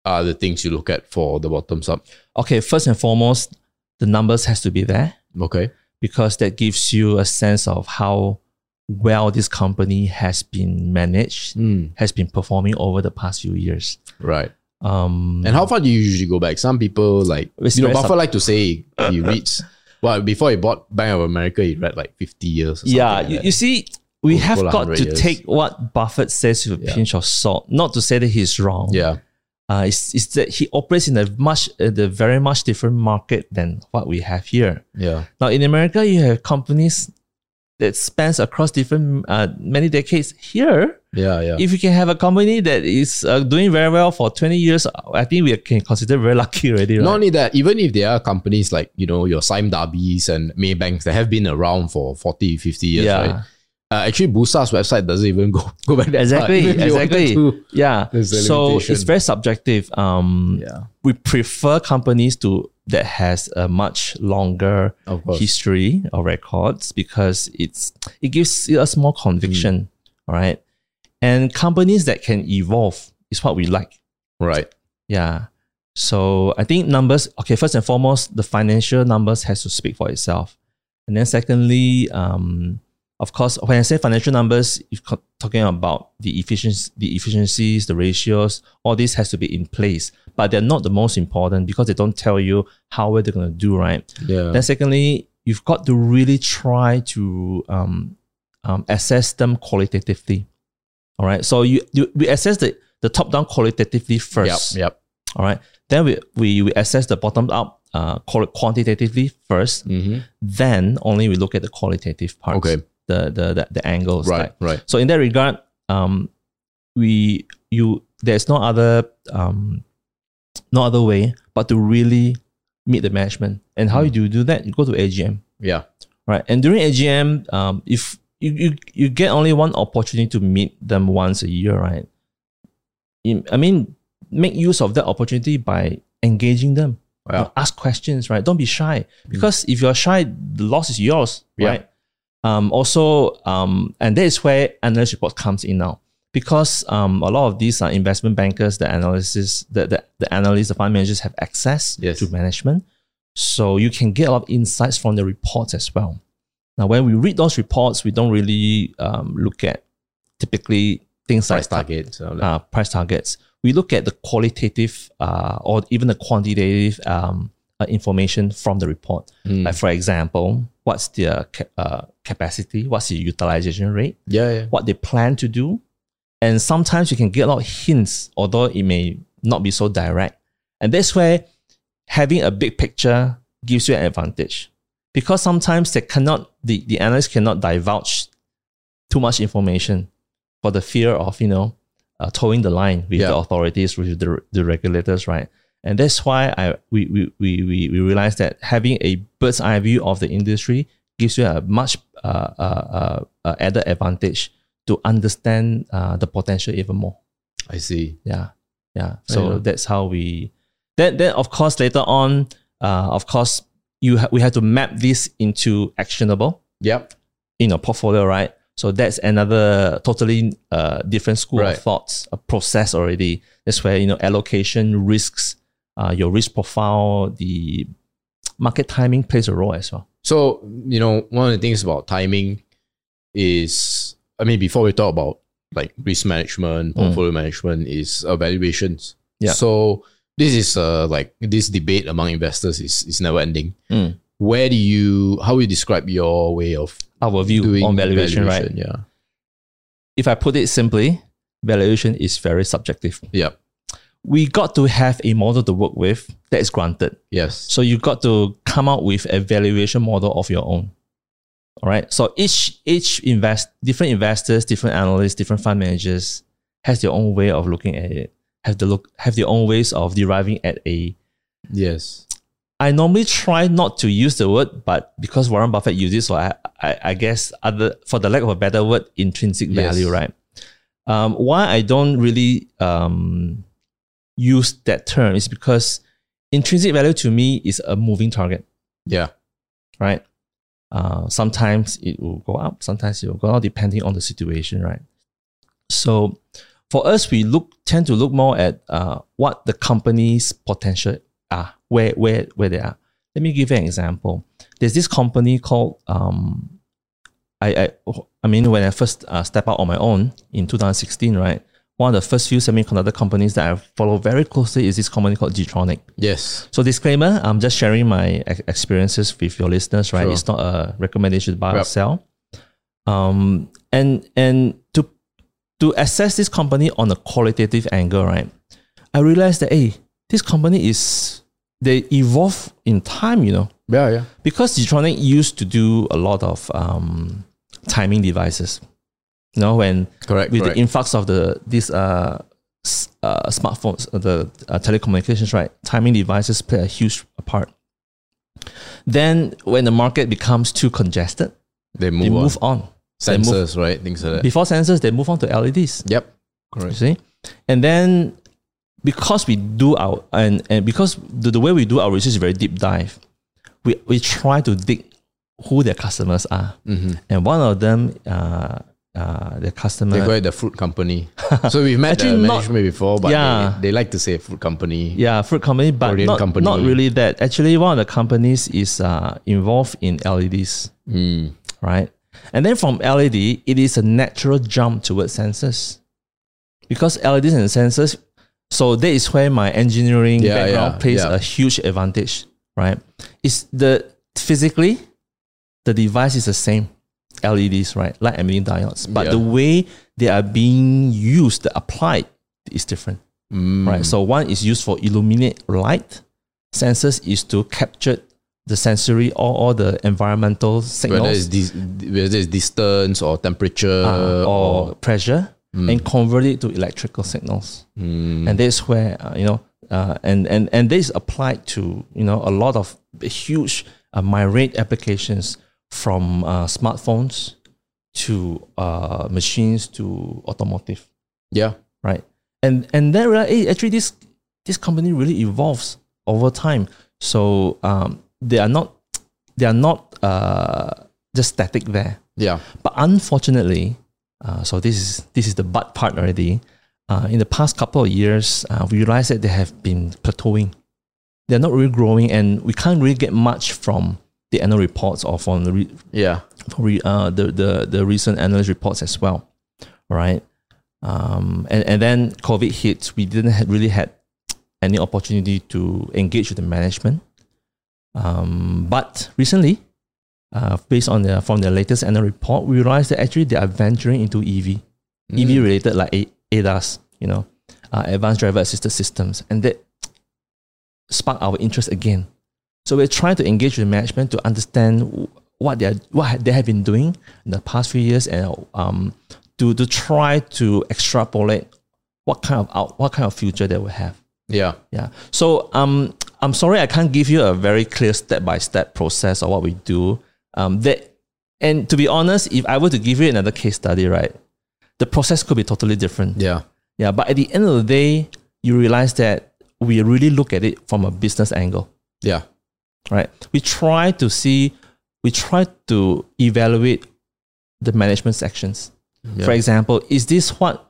are the things you look at for the bottoms up? Okay, first and foremost, the numbers has to be there Okay. because that gives you a sense of how well this company has been managed, Mm, has been performing over the past few years. right. Um, And how far do you usually go back? Some people like you know Buffett like to say he reads. Well, before he bought Bank of America, he read like fifty years. Or something yeah, like you, you see, we Over have got to years. take what Buffett says with a Yeah. pinch of salt. Not to say that he's wrong. yeah, uh, it's, it's that he operates in a much, uh, the very much different market than what we have here. yeah, Now in America, you have companies that spans across different uh, many decades. Here, yeah, yeah. if you can have a company that is uh, doing very well for 20 years, I think we can consider very lucky already, right? Not only that, even if there are companies like, you know, your Sime Darby's and Maybanks that have been around for 40, 50 years, yeah, right? Uh, actually, Bursa's website doesn't even go, go back that exactly, Even if you wanted exactly. to. Yeah. So it's very subjective. Um, Yeah, we prefer companies to that has a much longer history or records because it's it gives us more conviction, Hmm. all right. And companies that can evolve is what we like. right. Yeah. So I think numbers. Okay, first and foremost, the financial numbers has to speak for itself, and then secondly, um, of course, when I say financial numbers, you're talking about the efficiency, the efficiencies, the ratios. All this has to be in place, but they're not the most important because they don't tell you how well they're going to do. Right. Yeah. Then secondly, you've got to really try to um, um, assess them qualitatively. All right. So you, you we assess the, the top down qualitatively first. Yep. Yep. All right. Then we, we, we assess the bottom up uh, quantitatively first. Mm-hmm. Then only we look at the qualitative part. Okay. The, the, the, the angles. Right. like- Right. so in that regard, um, we you there's no other um, no other way but to really meet the management. And how Mm. do you do that? You go to AGM, Yeah. right? And during AGM, um, if you, you you get only one opportunity to meet them once a year, right? I mean, make use of that opportunity by engaging them. Ask questions, right? Don't be shy because if you're shy, the loss is yours, Yeah. right? Um, also, um, and that is where analyst report comes in now because um, a lot of these are investment bankers, the analysis, the, the, the analysts, the fund managers have access Yes. to management. So you can get a lot of insights from the reports as well. Now, when we read those reports, we don't really um, look at typically things Price like targets. uh, like- uh, price targets. We look at the qualitative uh, or even the quantitative um, uh, information from the report. Mm. Like, for example, what's their uh, capacity? What's the utilization rate? yeah, yeah. What they plan to do? And sometimes you can get a lot of hints, although it may not be so direct. And that's where having a big picture gives you an advantage. Because sometimes they cannot, the, the analyst cannot divulge too much information for the fear of, you know, uh, towing the line with Yeah. the authorities, with the, the regulators, right? And that's why I we, we, we, we, we realize that having a bird's eye view of the industry gives you a much uh, uh, uh, uh, added advantage to understand uh, the potential even more. I see. Yeah, yeah. So Yeah. that's how we. Then, then of course later on, uh, of course you ha- we have to map this into actionable Yep. in your portfolio, right? So that's another totally uh, different school Right. of thoughts, a process already. That's where you know allocation risks, uh, your risk profile, the market timing plays a role as well. So, you know, one of the things about timing is, I mean, before we talk about like risk management, portfolio management, is evaluations. Yeah. So, this is uh, like this debate among investors is, is never ending. Mm. Where do you, how would you describe your way of Our view on valuation, right? Yeah. If I put it simply, valuation is very subjective. Yep. We got to have a model to work with that is granted. Yes. So you got to come out with a valuation model of your own. All right. So each each invest different investors, different analysts, different fund managers has their own way of looking at it. Have the look have their own ways of deriving at a. Yes. I normally try not to use the word, but because Warren Buffett uses it, so I, I, I guess other for the lack of a better word, intrinsic Yes. value, right? Um, why I don't really um, use that term is because intrinsic value to me is a moving target Yeah. right? Uh, sometimes it will go up, sometimes it will go down, depending on the situation, right? So for us, we look tend to look more at uh, what the company's potential are, where where where they are. Let me give you an example. There's this company called um, I I I mean when I first uh, step out on my own in 2016, right? One of the first few semiconductor companies that I follow very closely is this company called Globetronic. Yes. So disclaimer, I'm just sharing my ex- experiences with your listeners, right? Sure. It's not a recommendation to buy or sell. Um, and and to to assess this company on a qualitative angle, right? I realized that hey, this company is they evolve in time, you know, Yeah. Yeah. because Globetronic used to do a lot of um, timing devices. You know, when Correct. with correct. the influx of the these uh, uh smartphones, uh, the uh, telecommunications, right? Timing devices play a huge part. Then, when the market becomes too congested, they move, they on. move on. Move- Sensors, right? Things like that. Before sensors, they move on to LEDs. Yep. Correct. see, and then because we do our and and because the, the way we do our research is very deep dive, we we try to dig who their customers are, Mm-hmm. and one of them, uh, uh, the customer, They call it the fruit company. so we've met Actually the not- management before, but Yeah. they, they like to say fruit company. Yeah, fruit company, but Korean not, company. not really that. Actually, one of the companies is uh, involved in LEDs, Mm. right? And then from LED, it is a natural jump towards sensors. Because LEDs and sensors, so that is where my engineering Yeah, background yeah, plays yeah. a huge advantage, right? It's the physically, the device is the same. LEDs, right? Light emitting diodes. But Yeah. the way they are being used, applied, is different Mm. right? So one is used for illuminate light. Sensors is to capture the sensory or all the environmental signals whether it's, dis- whether it's distance or temperature uh, or pressure Mm. and convert it to electrical signals. Mm. And that's where uh, you know, uh, and and and this applied to you know a lot of huge uh, myriad applications from uh, smartphones to uh, machines to automotive yeah. right? And and then realize, hey, actually this this company really evolves over time. So um, they are not they are not uh, just static there. Yeah. But unfortunately, Uh, so this is this is the but part already. Uh, in the past couple of years, uh, we realized that they have been plateauing. They're not really growing, and we can't really get much from the annual reports or from the re- Yeah. from re- uh, the, the the recent analyst reports as well, right? Um, and and then COVID hit, we didn't have really had any opportunity to engage with the management. Um, but recently, uh, based on the from the latest annual report, we realized that actually they are venturing into EV, EV related like A- ADAS, you know, uh, advanced driver assisted systems, and that sparked our interest again. So we're trying to engage with management to understand what they are, what they have been doing in the past few years, and um, to to try to extrapolate what kind of out, what kind of future they will have. Yeah. Yeah. So um, I'm sorry I can't give you a very clear step by step process of what we do. Um, that and to be honest, if I were to give you another case study, right, the process could be totally different. Yeah. Yeah. But at the end of the day, you realize that we really look at it from a business angle Yeah. Right? We try to see, we try to evaluate the management's actions. Yeah. For example, is this what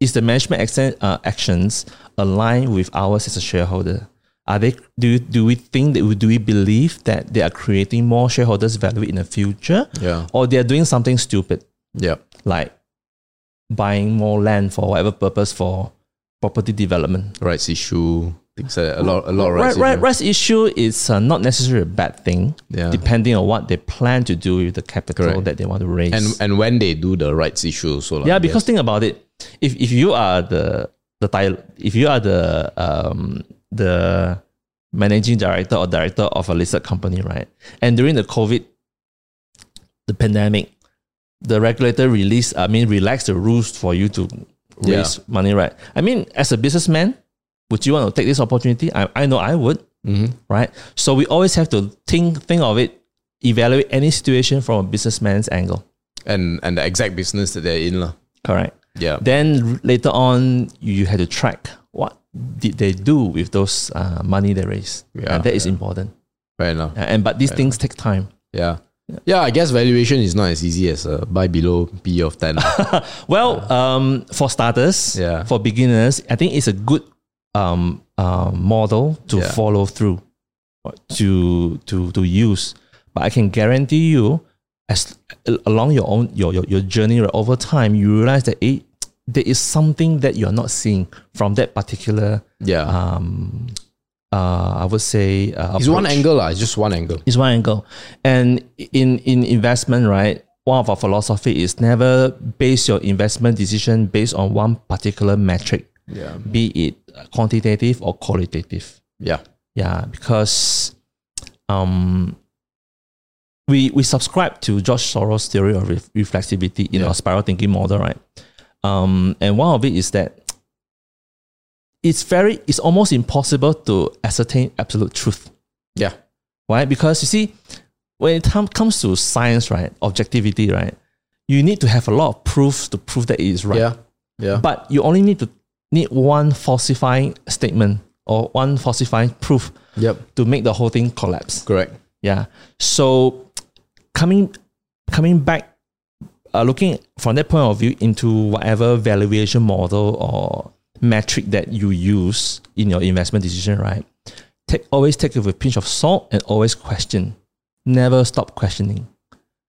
is the management action, uh, actions aligned with ours as a shareholder? Are they do do we think that we, do we believe that they are creating more shareholders value in the future, Yeah. or they are doing something stupid Yeah. like buying more land for whatever purpose for property development? Rights issue. Things that. A lot. A lot of right, rights. right, issue. rights issue is uh, not necessarily a bad thing. Yeah. depending on what they plan to do with the capital Correct. that they want to raise. And and when they do the rights issue, so like, yeah, because think about it. If if you are the the ti- if you are the um the managing director or director of a listed company, right? And during the COVID, the pandemic, the regulator released, I mean, relaxed the rules for you to raise money, right? I mean, as a businessman, would you want to take this opportunity? I, I know I would, Mhm. right? So we always have to think think of it, evaluate any situation from a businessman's angle. and and the exact business that they're in, lah. Correct. Yeah. Then later on, you had to track what did they do with those uh, money they raised. Yeah, and that is yeah. important. Fair enough. Uh, And but these things take time. Yeah. Yeah, I guess valuation is not as easy as buy below P of 10. Well, um, for starters, Yeah. for beginners, I think it's a good um, uh, model to Yeah. follow through, to to to use. But I can guarantee you, as along your own your your, your journey right, over time, you realize that it, there is something that you're not seeing from that particular. yeah. Um, uh, I would say uh, it's one angle, lah. It's just one angle. It's one angle. And in in investment, right? One of our philosophy is never base your investment decision based on one particular metric, Yeah. be it quantitative or qualitative. Yeah. Yeah, because um, we we subscribe to George Soros' theory of ref- reflexivity in Yeah. our spiral thinking model, right? Um, and one of it is that it's very it's almost impossible to ascertain absolute truth Yeah. right? Because you see, when it com- comes to science, right, objectivity, right, you need to have a lot of proofs to prove that it is right. Yeah. Yeah. But you only need to need one falsifying statement or one falsifying proof yep. to make the whole thing collapse. Correct. Yeah. So coming coming back, uh, looking from that point of view into whatever valuation model or metric that you use in your investment decision, right? Take always take it with a pinch of salt and always question. Never stop questioning.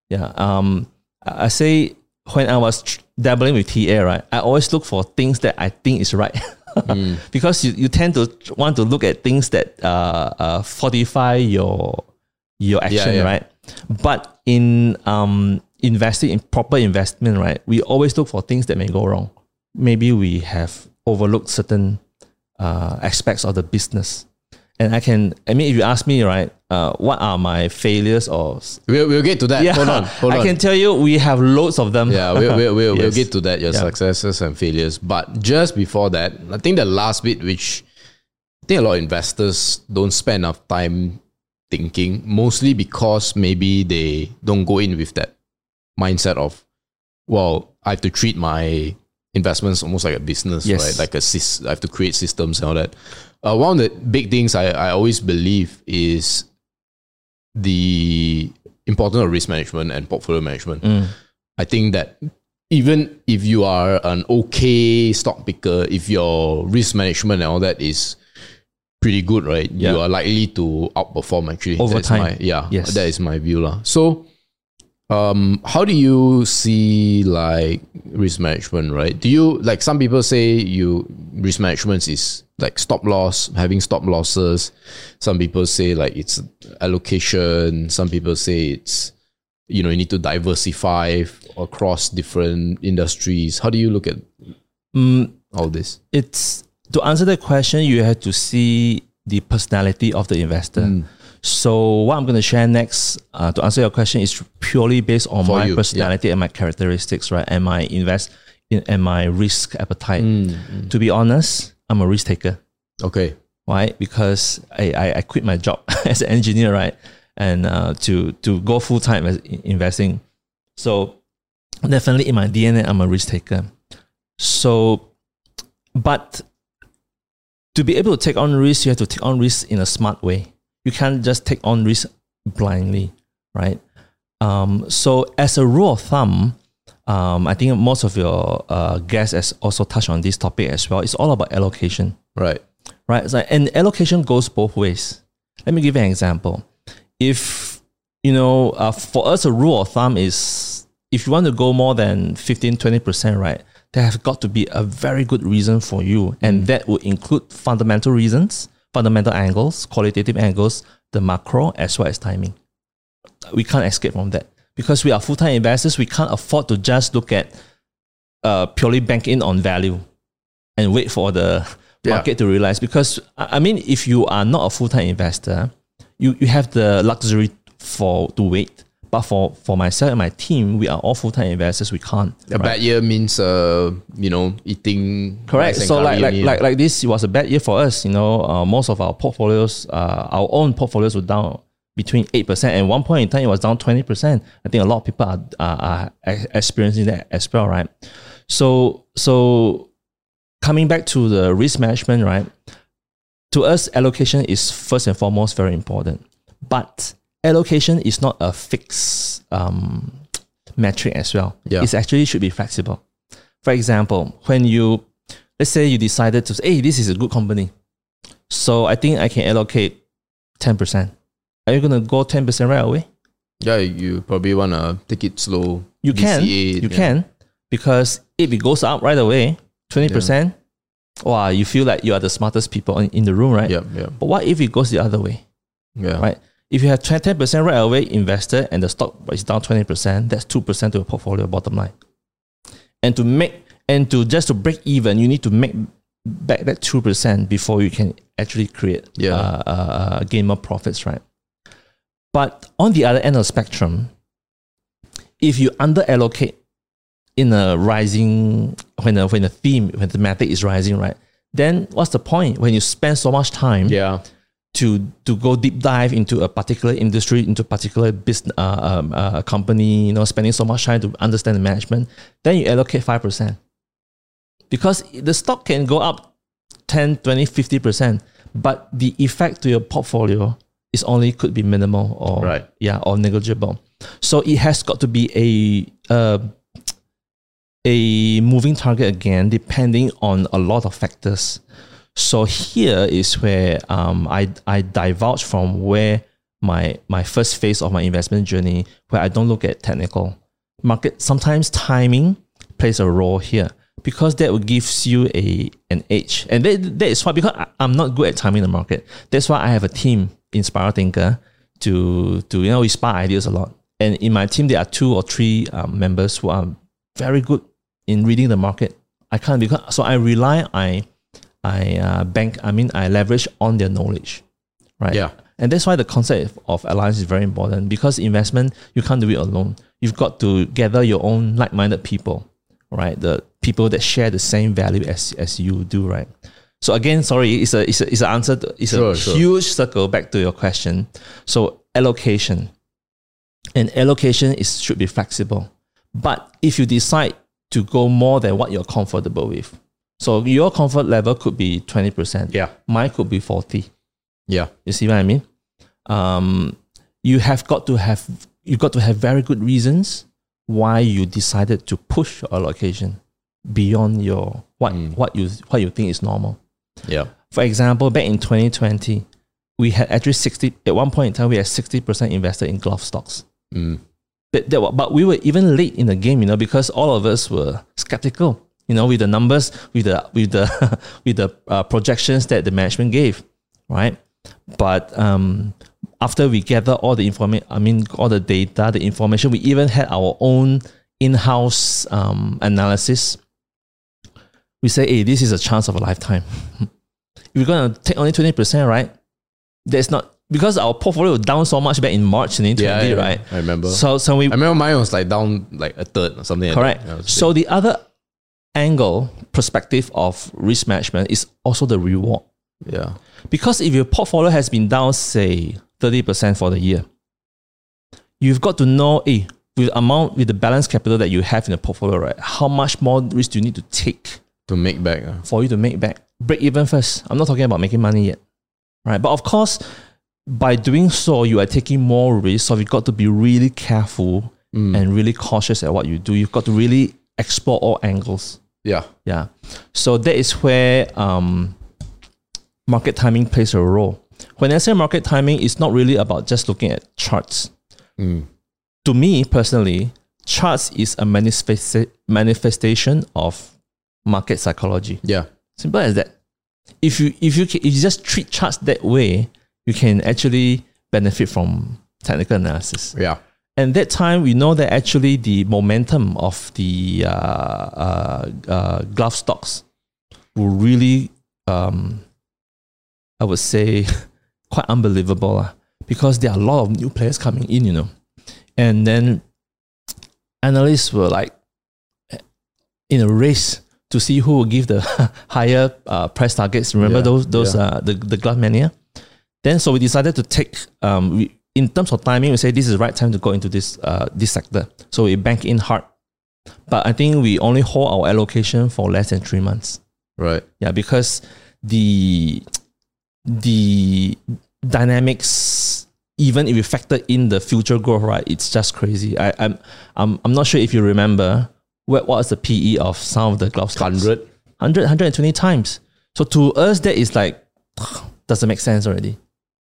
Yeah. Um. I say when I was dabbling with TA, right, I always look for things that I think is right. because you, you tend to want to look at things that uh, uh, fortify your your action, yeah. right? But in um, investing in proper investment, right, we always look for things that may go wrong. Maybe we have overlooked certain uh, aspects of the business. And I can, I mean, if you ask me, right, uh, what are my failures or We'll, we'll get to that. yeah, Hold on. Hold I on. can tell you we have loads of them. yeah, we'll, we'll, we'll, we'll get to that, your Yeah. successes and failures. But just before that, I think the last bit, which I think a lot of investors don't spend enough time thinking, mostly because maybe they don't go in with that mindset of, well, I have to treat my investments almost like a business, Yes. right? Like a sys- I have to create systems and all that. Uh, one of the big things I, I always believe is the importance of risk management and portfolio management. Mm. I think that even if you are an okay stock picker, if your risk management and all that is pretty good, right? Yeah. You are likely to outperform actually. Over That's time. My, yeah. Yes. That is my view. lah. So um how do you see like risk management, right? Do you like some people say you risk management is like stop loss, having stop losses. Some people say like it's allocation. Some people say it's you know you need to diversify across different industries. How do you look at Mm, all this? it's to answer that question, you have to see the personality of the investor. Mm. So what I'm going to share next uh, to answer your question is purely based on For my you, personality and my characteristics, right? And my invest in and my risk appetite. Mm, To be honest, I'm a risk taker. Okay. Why? Because I, I, I quit my job as an engineer, right? And uh, to to go full time as investing. So definitely in my DNA, I'm a risk taker. So, but to be able to take on risk, you have to take on risk in a smart way. You can't just take on risk blindly, right? Um, so as a rule of thumb, um, I think most of your uh, guests has also touched on this topic as well. It's all about allocation Right. right? So, and allocation goes both ways. Let me give you an example. If, you know, uh, for us, a rule of thumb is if you want to go more than 15, 20%, right, there have got to be a very good reason for you. And that would include fundamental reasons, fundamental angles, qualitative angles, the macro, as well as timing. We can't escape from that because we are full time investors. We can't afford to just look at uh, purely bank in on value and wait for the Yeah. market to realize. Because I I mean, if you are not a full time investor, you, you have the luxury for to wait. But for, for myself and my team, we are all full time investors. We can't. A right? bad year means uh you know eating Correct. So like like like like this was a bad year for us. You know, uh, most of our portfolios, uh, our own portfolios were down between eight percent and one point in time it was down twenty percent. I think a lot of people are, are are experiencing that as well, right? So so coming back to the risk management, right? To us, allocation is first and foremost very important, but allocation is not a fixed um, metric as well. Yeah. It's actually should be flexible. For example, when you let's say you decided to say, hey, this is a good company. So I think I can allocate 10%. Are you gonna go 10% right away? yeah, you probably wanna take it slow. You can. You yeah. can. Because if it goes up right away, 20%, wow, you feel like you are the smartest people in, in the room, right? Yeah, yeah, But what if it goes the other way? yeah. right? If you have 10 percent right away invested and the stock is down 20%, that's 2% to your portfolio bottom line. And to make and to just to break even, you need to make back that 2% before you can actually create Yeah. uh, uh, uh, gain more profits, right? But on the other end of the spectrum, if you under allocate in a rising when the when the theme when the thematic is rising, right? Then what's the point when you spend so much time Yeah. To to go deep dive into a particular industry, into a particular business uh, um, uh, company, you know, spending so much time to understand the management, then you allocate five percent because the stock can go up 10, 20, 50 percent, but the effect to your portfolio is only could be minimal or Right. yeah or negligible. So it has got to be a uh, a moving target again, depending on a lot of factors. So here is where um, I I divulge from where my my first phase of my investment journey, where I don't look at technical market. Sometimes timing plays a role here because that gives you a an edge, and that, that is why because I, I'm not good at timing the market. That's why I have a team, in Spiral Thinker, to to you know we spar ideas a lot. And in my team, there are two or three um, members who are very good in reading the market. I can't because so I rely I I uh, bank I mean I leverage on their knowledge, right? Yeah. And that's why the concept of alliance is very important because investment you can't do it alone. You've got to gather your own like-minded people, right? The people that share the same value as as you do, right? So again, sorry, it's a it's a it's an answer. To, it's Sure, a sure. huge circle back to your question. So allocation, and allocation is should be flexible. But if you decide to go more than what you're comfortable with, so your comfort level could be twenty percent. Yeah. Mine could be forty. Yeah. You see what I mean? Um, you have got to have you got to have very good reasons why you decided to push your allocation beyond your what what you what you think is normal. Yeah. For example, back in 2020, we had actually 60 at one point in time we had 60% invested in glove stocks. Mm. But, but we were even late in the game, you know, because all of us were skeptical, you know, with the numbers, with the with the with the uh, projections that the management gave, right? But um, after we gather all the information, I mean, all the data, the information, we even had our own in-house um, analysis. We say, hey, this is a chance of a lifetime. if we're gonna take only twenty percent, right? That's not because our portfolio was down so much back in March 2020, Yeah, yeah, right? I remember. So, so we I remember mine was like down like a third or something. like Correct. that. Yeah, it was So the other angle perspective of risk management is also the reward. yeah, Because if your portfolio has been down, say, 30% for the year, you've got to know, eh, with the amount, with the balance capital that you have in the portfolio, right? How much more risk do you need to take to make back. uh, for you to make back? Break even first. I'm not talking about making money yet. Right. But of course, by doing so, you are taking more risk. So you've got to be really careful Mm. and really cautious at what you do. You've got to really explore all angles. yeah, Yeah. So that is where um, market timing plays a role. When I say market timing, it's not really about just looking at charts. Mm. To me personally, charts is a manifesta- manifestation of market psychology. yeah, Simple as that. If you if you if you just treat charts that way, you can actually benefit from technical analysis. yeah, And that time, we know that actually the momentum of the uh, uh, uh, glove stocks were really, um, I would say, quite unbelievable lah. because there are a lot of new players coming in, you know. And then analysts were like in a race to see who will give the higher uh, price targets. Remember Yeah, those those yeah. uh, the the glove mania. Then so we decided to take um we, in terms of timing we say this is the right time to go into this uh this sector. So we bank in hard. But I think we only hold our allocation for less than three months. right. Yeah, because the the dynamics, even if you factor in the future growth, right, it's just crazy. I, I'm I'm I'm not sure if you remember what what was the PE of some of the glove stocks. 100. 100, 120 times. So to us, that is like doesn't make sense already.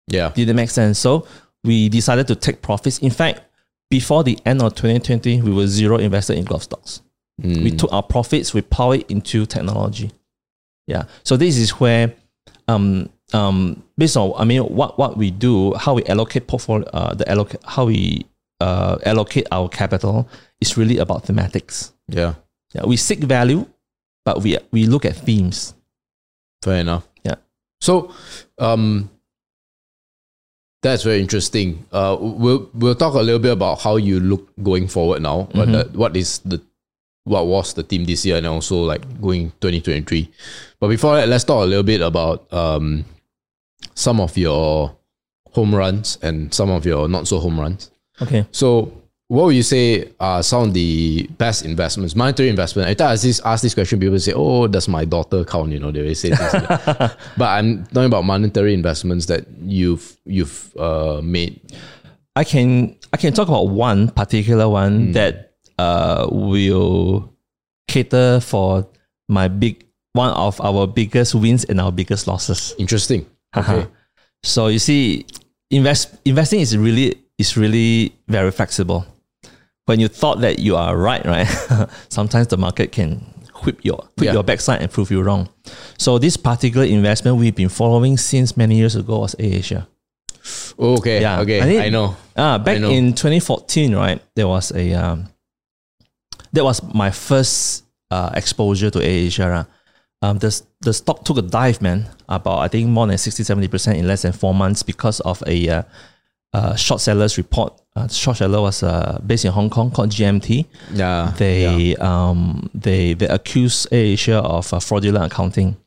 Yeah, Didn't make sense. So we decided to take profits. In fact, before the end of 2020, we were zero invested in glove stocks Mm. we took our profits, we power it into technology. Yeah. So this is where, um, um, based on I mean, what what we do, how we allocate portfolio, uh, the allocate, how we uh, allocate our capital is really about thematics. yeah. Yeah, we seek value, but we we look at themes. Fair enough. Yeah. So, um, that's very interesting. Uh, we'll we'll talk a little bit about how you look going forward now. What Mhm. the, what is the what was the team this year and also like going 2023. But before that, let's talk a little bit about um some of your home runs and some of your not so home runs. Okay. So, what would you say are some of the best investments, monetary investment? I thought I this, ask this question, people say, "Oh, does my daughter count?" You know, they say that. But I'm talking about monetary investments that you've you've uh, made. I can I can talk about one particular one that uh will cater for my big one of our biggest wins and our biggest losses. Interesting. Okay. So you see, invest investing is really is really very flexible. When you thought that you are right, right, sometimes the market can whip your whip Yeah. your backside and prove you wrong. So this particular investment we've been following since many years ago was AirAsia. Okay. Yeah. Okay. I I, know. Ah, back know. in 2014, right? There was a um, that was my first uh, exposure to right? Um, the the stock took a dive, man. About I think more than 60 70 percent in less than four months because of a uh, uh, short sellers report. Uh, short seller was uh, based in Hong Kong called GMT. Yeah. They um they they accused AirAsia of uh, fraudulent accounting.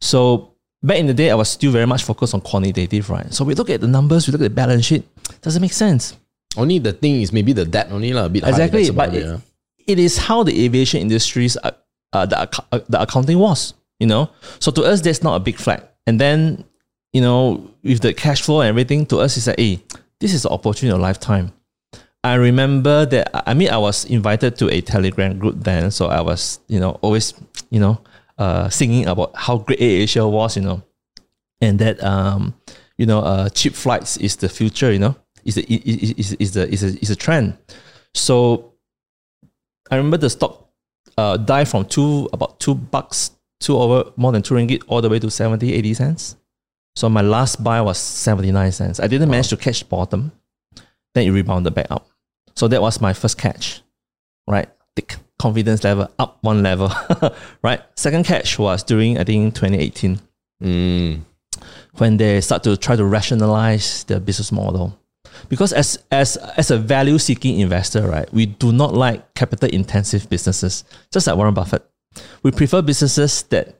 So back in the day, I was still very much focused on quantitative, right? So we look at the numbers, we look at the balance sheet. Doesn't make sense. Only the thing is maybe the debt only lah. A bit Exactly, but it, yeah. It is how the aviation industry's uh, uh, the uh, the accounting was, you know. So to us, that's not a big flag. And then, you know, with the cash flow and everything, to us, it's like, hey, this is an opportunity of a lifetime. I remember that I mean I was invited to a Telegram group then, so I was you know always you know uh, singing about how great AirAsia was, you know, and that um you know uh, cheap flights is the future, you know, is the is is the is a is a trend. So I remember the stock uh dive from two about two bucks two over more than two ringgit all the way to 70, 80 cents. So my last buy was 79 cents. I didn't manage to catch bottom. Then it rebounded back up. So that was my first catch, right? Thick confidence level up one level, right? Second catch was during, I think, 2018 Mm. when they start to try to rationalize the business model. Because as as as a value seeking investor, right, we do not like capital intensive businesses, just like Warren Buffett. We prefer businesses that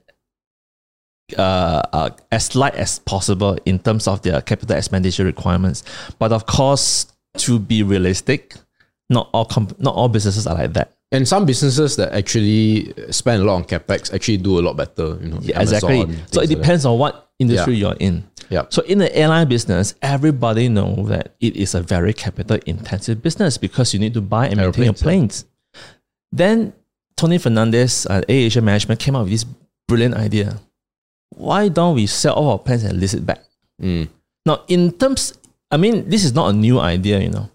uh, are as light as possible in terms of their capital expenditure requirements. But of course, to be realistic, not all comp- not all businesses are like that. And some businesses that actually spend a lot on capex actually do a lot better. You know, Yeah, exactly. So it like depends on what industry you're in. Yeah. So in the airline business, everybody know that it is a very capital intensive business because you need to buy and maintain your planes. Then Tony Fernandes at AirAsia Management came up with this brilliant idea. Why don't we sell all our planes and list it back? Mm. Now, in terms, I mean, this is not a new idea, you know.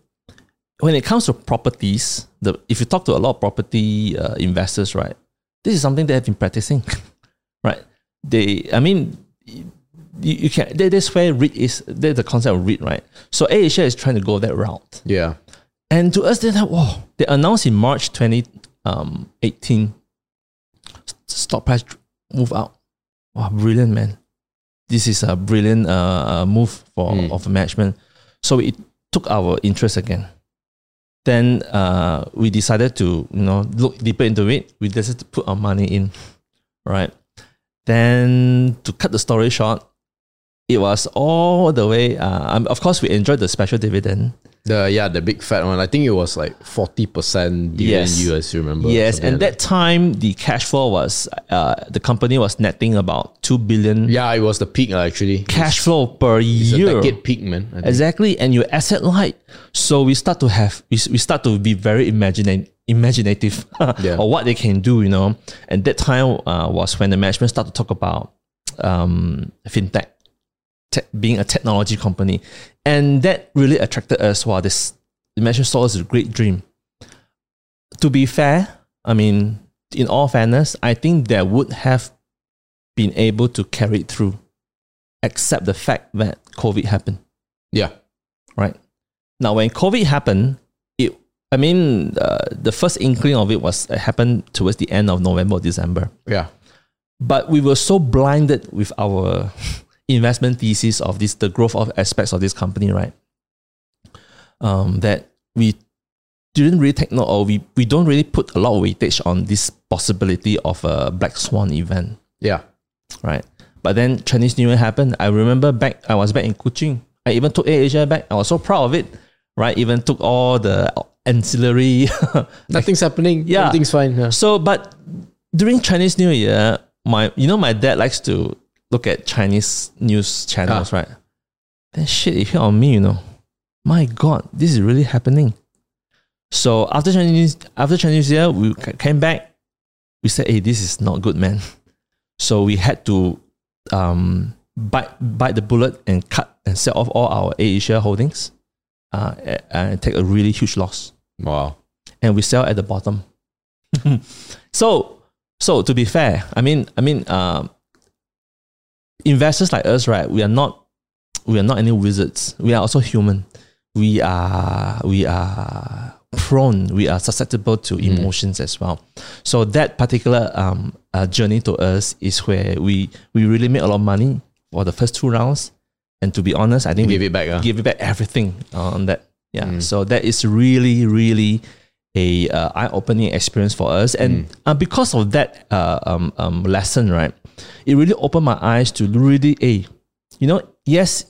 When it comes to properties, the if you talk to a lot of property uh, investors, right, this is something they have been practicing, right? They, I mean, you, you can. that- That's where REIT is. That's the concept of REIT, right? So AirAsia is trying to go that route, Yeah. and to us, they're like, whoa! They announced in March 2018, stock price move out. Wow, brilliant, man! This is a brilliant uh, uh, move for Mm. of management. So it took our interest again. Then uh, we decided to you know look deeper into it. We decided to put our money in, right? Then to cut the story short, it was all the way. Uh, of course, we enjoyed the special dividend. The yeah, the big fat one. I think it was like forty percent dividend Yes. yield, as you remember. Yes, and like that time the cash flow was uh, the company was netting about two billion Yeah, it was the peak actually. cash flow per It's a year. decade peak, man. Exactly, and you asset light. So we start to have we, we start to be very imagina- imaginative Yeah. of what they can do, you know. And that time uh, was when the management started to talk about um, fintech, te- being a technology company, and that really attracted us. Wow, this management saw us a great dream. To be fair, I mean, in all fairness, I think they would have been able to carry it through, except the fact that COVID happened Yeah. right? Now, when COVID happened, it, I mean, uh, the first inkling of it was it happened towards the end of November, December. Yeah. But we were so blinded with our investment thesis of this, the growth of aspects of this company, right? Um, that we didn't really take note, or we, we don't really put a lot of weightage on this possibility of a black swan event Yeah. right? But then Chinese New Year happened. I remember back, I was back in Kuching. I even took AirAsia back. I was so proud of it, right? Even took all the ancillary. Nothing's happening. Yeah. Everything's fine. Yeah. so, but during Chinese New Year, my you know my dad likes to look at Chinese news channels, right? Then shit, it hit on me, you know. My God, this is really happening. So after Chinese after Chinese Year, we came back. We said, "Hey, this is not good, man." So we had to um, bite bite the bullet and cut and sell off all our AirAsia holdings, uh, and take a really huge loss Wow. and we sell at the bottom. so, so to be fair, I mean, I mean, um, investors like us, right? We are not, we are not any wizards. We are also human. We are, we are prone. We are susceptible to emotions as well. So that particular um, uh, journey to us is where we we really made a lot of money for the first two rounds. And to be honest, I think we Give it back. Uh. give it back everything on that. Yeah. So that is really, really a uh, eye-opening experience for us, and uh, because of that uh, um, um, lesson, right, it really opened my eyes to really, a, you know, yes,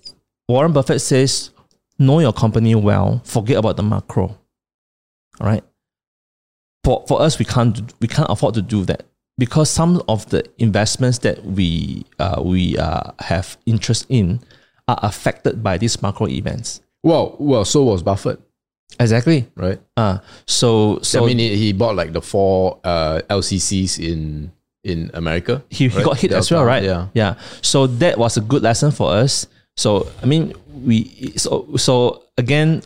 Warren Buffett says, know your company well, forget about the macro. All right. For for us, we can't we can't afford to do that because some of the investments that we uh, we uh, have interest in are affected by these macro events. Well, well, so was Buffett. Exactly. right? Uh, so so I mean, he, he bought like the four uh, LCCs in in America. he, he got hit as well, right? Yeah. Yeah. So that was a good lesson for us. So I mean, we so so again,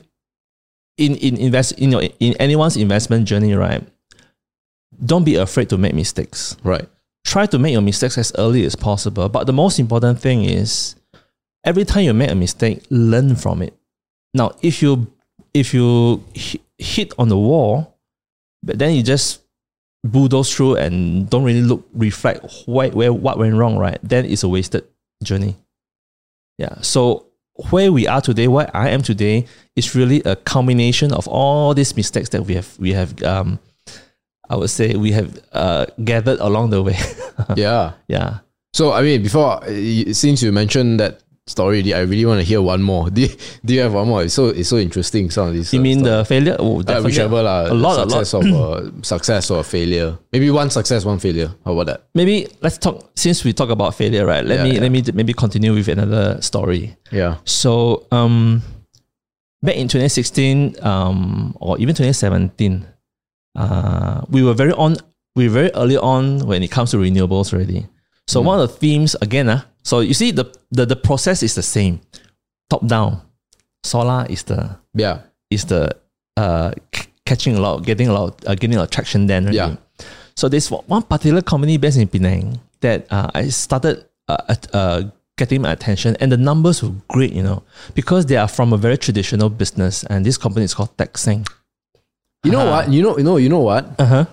in in invest in your in anyone's investment journey, right? Don't be afraid to make mistakes. Right. Try to make your mistakes as early as possible. But the most important thing is, every time you make a mistake, learn from it. Now, if you if you hi- hit on the wall, but then you just bulldoze through and don't really look reflect where, where what went wrong, right? Then it's a wasted journey. Yeah. So where we are today, where I am today, is really a culmination of all these mistakes that we have we have um I would say we have uh, gathered along the way. yeah. yeah. So I mean, before since you mentioned that story, I really want to hear one more. Do you, do you have one more? It's so it's so interesting. Some of these. You uh, mean the failure? Oh, Uh, whichever lah. A lot, a lot. success of uh, success or failure. Maybe one success, one failure. How about that? Maybe let's talk. Since we talk about failure, right? Let Yeah, me yeah. let me maybe continue with another story. Yeah. So um, back in 2016 um, or even 2017, uh, we were very on. We were very early on when it comes to renewables already. So Mm. one of the themes again, uh, so you see the, the the process is the same, top down. Solar is the Yeah. is the uh, c- catching a lot, getting a lot, uh, getting a lot of traction then. Already. Yeah. So there's one particular company based in Penang that uh, I started uh, uh, getting my attention, and the numbers were great, you know, because they are from a very traditional business, and this company is called Tek Seng. You know Ah. what? You know. You know. You know what? Uh huh.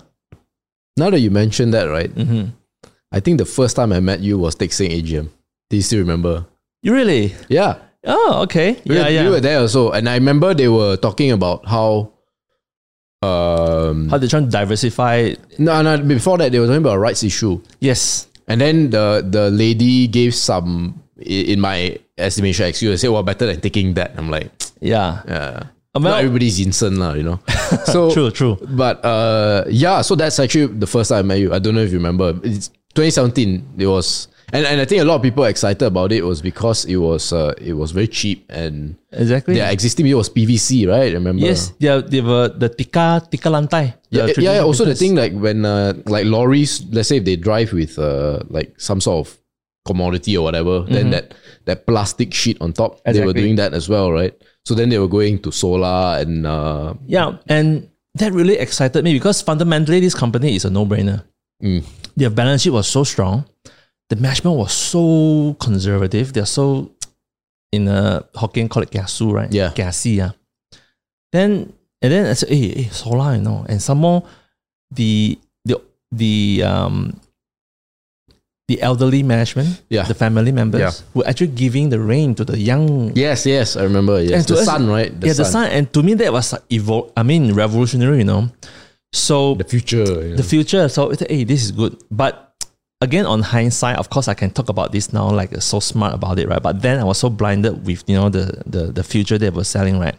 Now that you mentioned that, right? hmm I think the first time I met you was Tek Seng AGM. Do you still remember? You really? Yeah. Oh, okay. We, yeah, were, yeah. we were there also, and I remember they were talking about how. Um, How they're trying to diversify? no, no. Before that, they were talking about a rights issue, Yes. and then the the lady gave some, in my estimation, excuse. I said, "Well, better than taking that." I'm like, Yeah. yeah. Uh, Not everybody's insane, lah, you know. So true, true. But uh, yeah, so that's actually the first time I met you. I don't know if you remember. It's 2017. It was, and, and I think a lot of people excited about it was because it was uh, it was very cheap and Exactly. their existing it was PVC, right? I Remember? Yes, they, are, they were the tika tika lantai. Yeah, yeah, yeah. Also, the thing like when uh, like lorries, let's say if they drive with uh, like some sort of commodity or whatever, then that that plastic sheet on top, they were Mm-hmm. Doing that as well, right? So then they were going to solar and uh, Yeah, and that really excited me because fundamentally this company is a no-brainer. Mm. Their balance sheet was so strong, the management was so conservative. They're so in a Hokkien call it gasu, right? Yeah. Gassy, yeah. Then and then I said, hey, hey, solar, you know, and some more the the the um the elderly management, Yeah. the family members Yeah. were actually giving the reign to the young yes, yes, I remember. Yes, And to the us- son, right? yeah, the son. And to me, that was evol- I mean, revolutionary, you know. So the future. you the future. So hey, this is good. But again, on hindsight, of course, I can talk about this now, like so smart about it, right? But then I was so blinded with you know the the the future they were selling, right?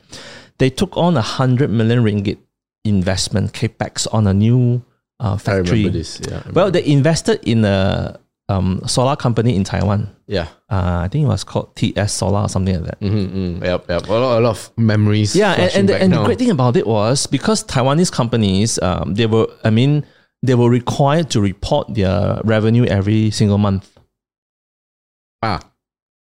They took on a hundred million ringgit investment capex on a new uh, factory. this. Yeah. Well, they invested in a um, solar company in Taiwan. yeah. Uh, I think it was called TS Solar or something like that. Mm-hmm, Yep, yep. A lot, a lot of memories. Yeah, and, and, the, and the great thing about it was because Taiwanese companies, um, they were, I mean, they were required to report their revenue every single month. Ah,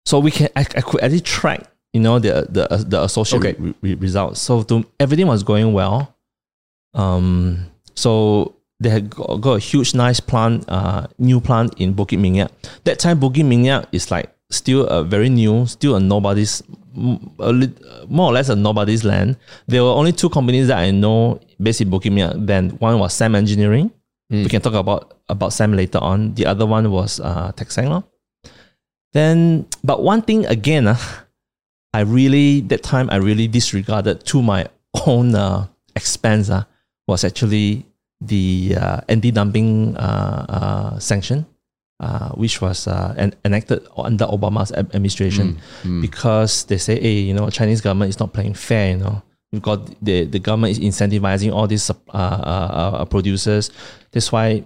So we can, I, I could actually track, you know, the the uh, the associate Okay. re- re- results. So to, everything was going well. Um, so they had got, got a huge, nice plant, uh, new plant in Bukit Minyak. That time, Bukit Minyak is like still a very new, still a nobody's, a lit, more or less a nobody's land. There were only two companies that I know based in Bukit Minyak. Then one was SAM Engineering. We can talk about about SAM later on. The other one was uh, Tek Seng. lor. Then, but one thing again, uh, I really that time I really disregarded to my own uh, expense uh, was actually the uh, anti-dumping uh, uh, sanction, uh, which was uh, en- enacted under Obama's ad- administration, because they say, hey, you know, Chinese government is not playing fair, you know. Got the, the government is incentivizing all these uh, uh, uh, producers. That's why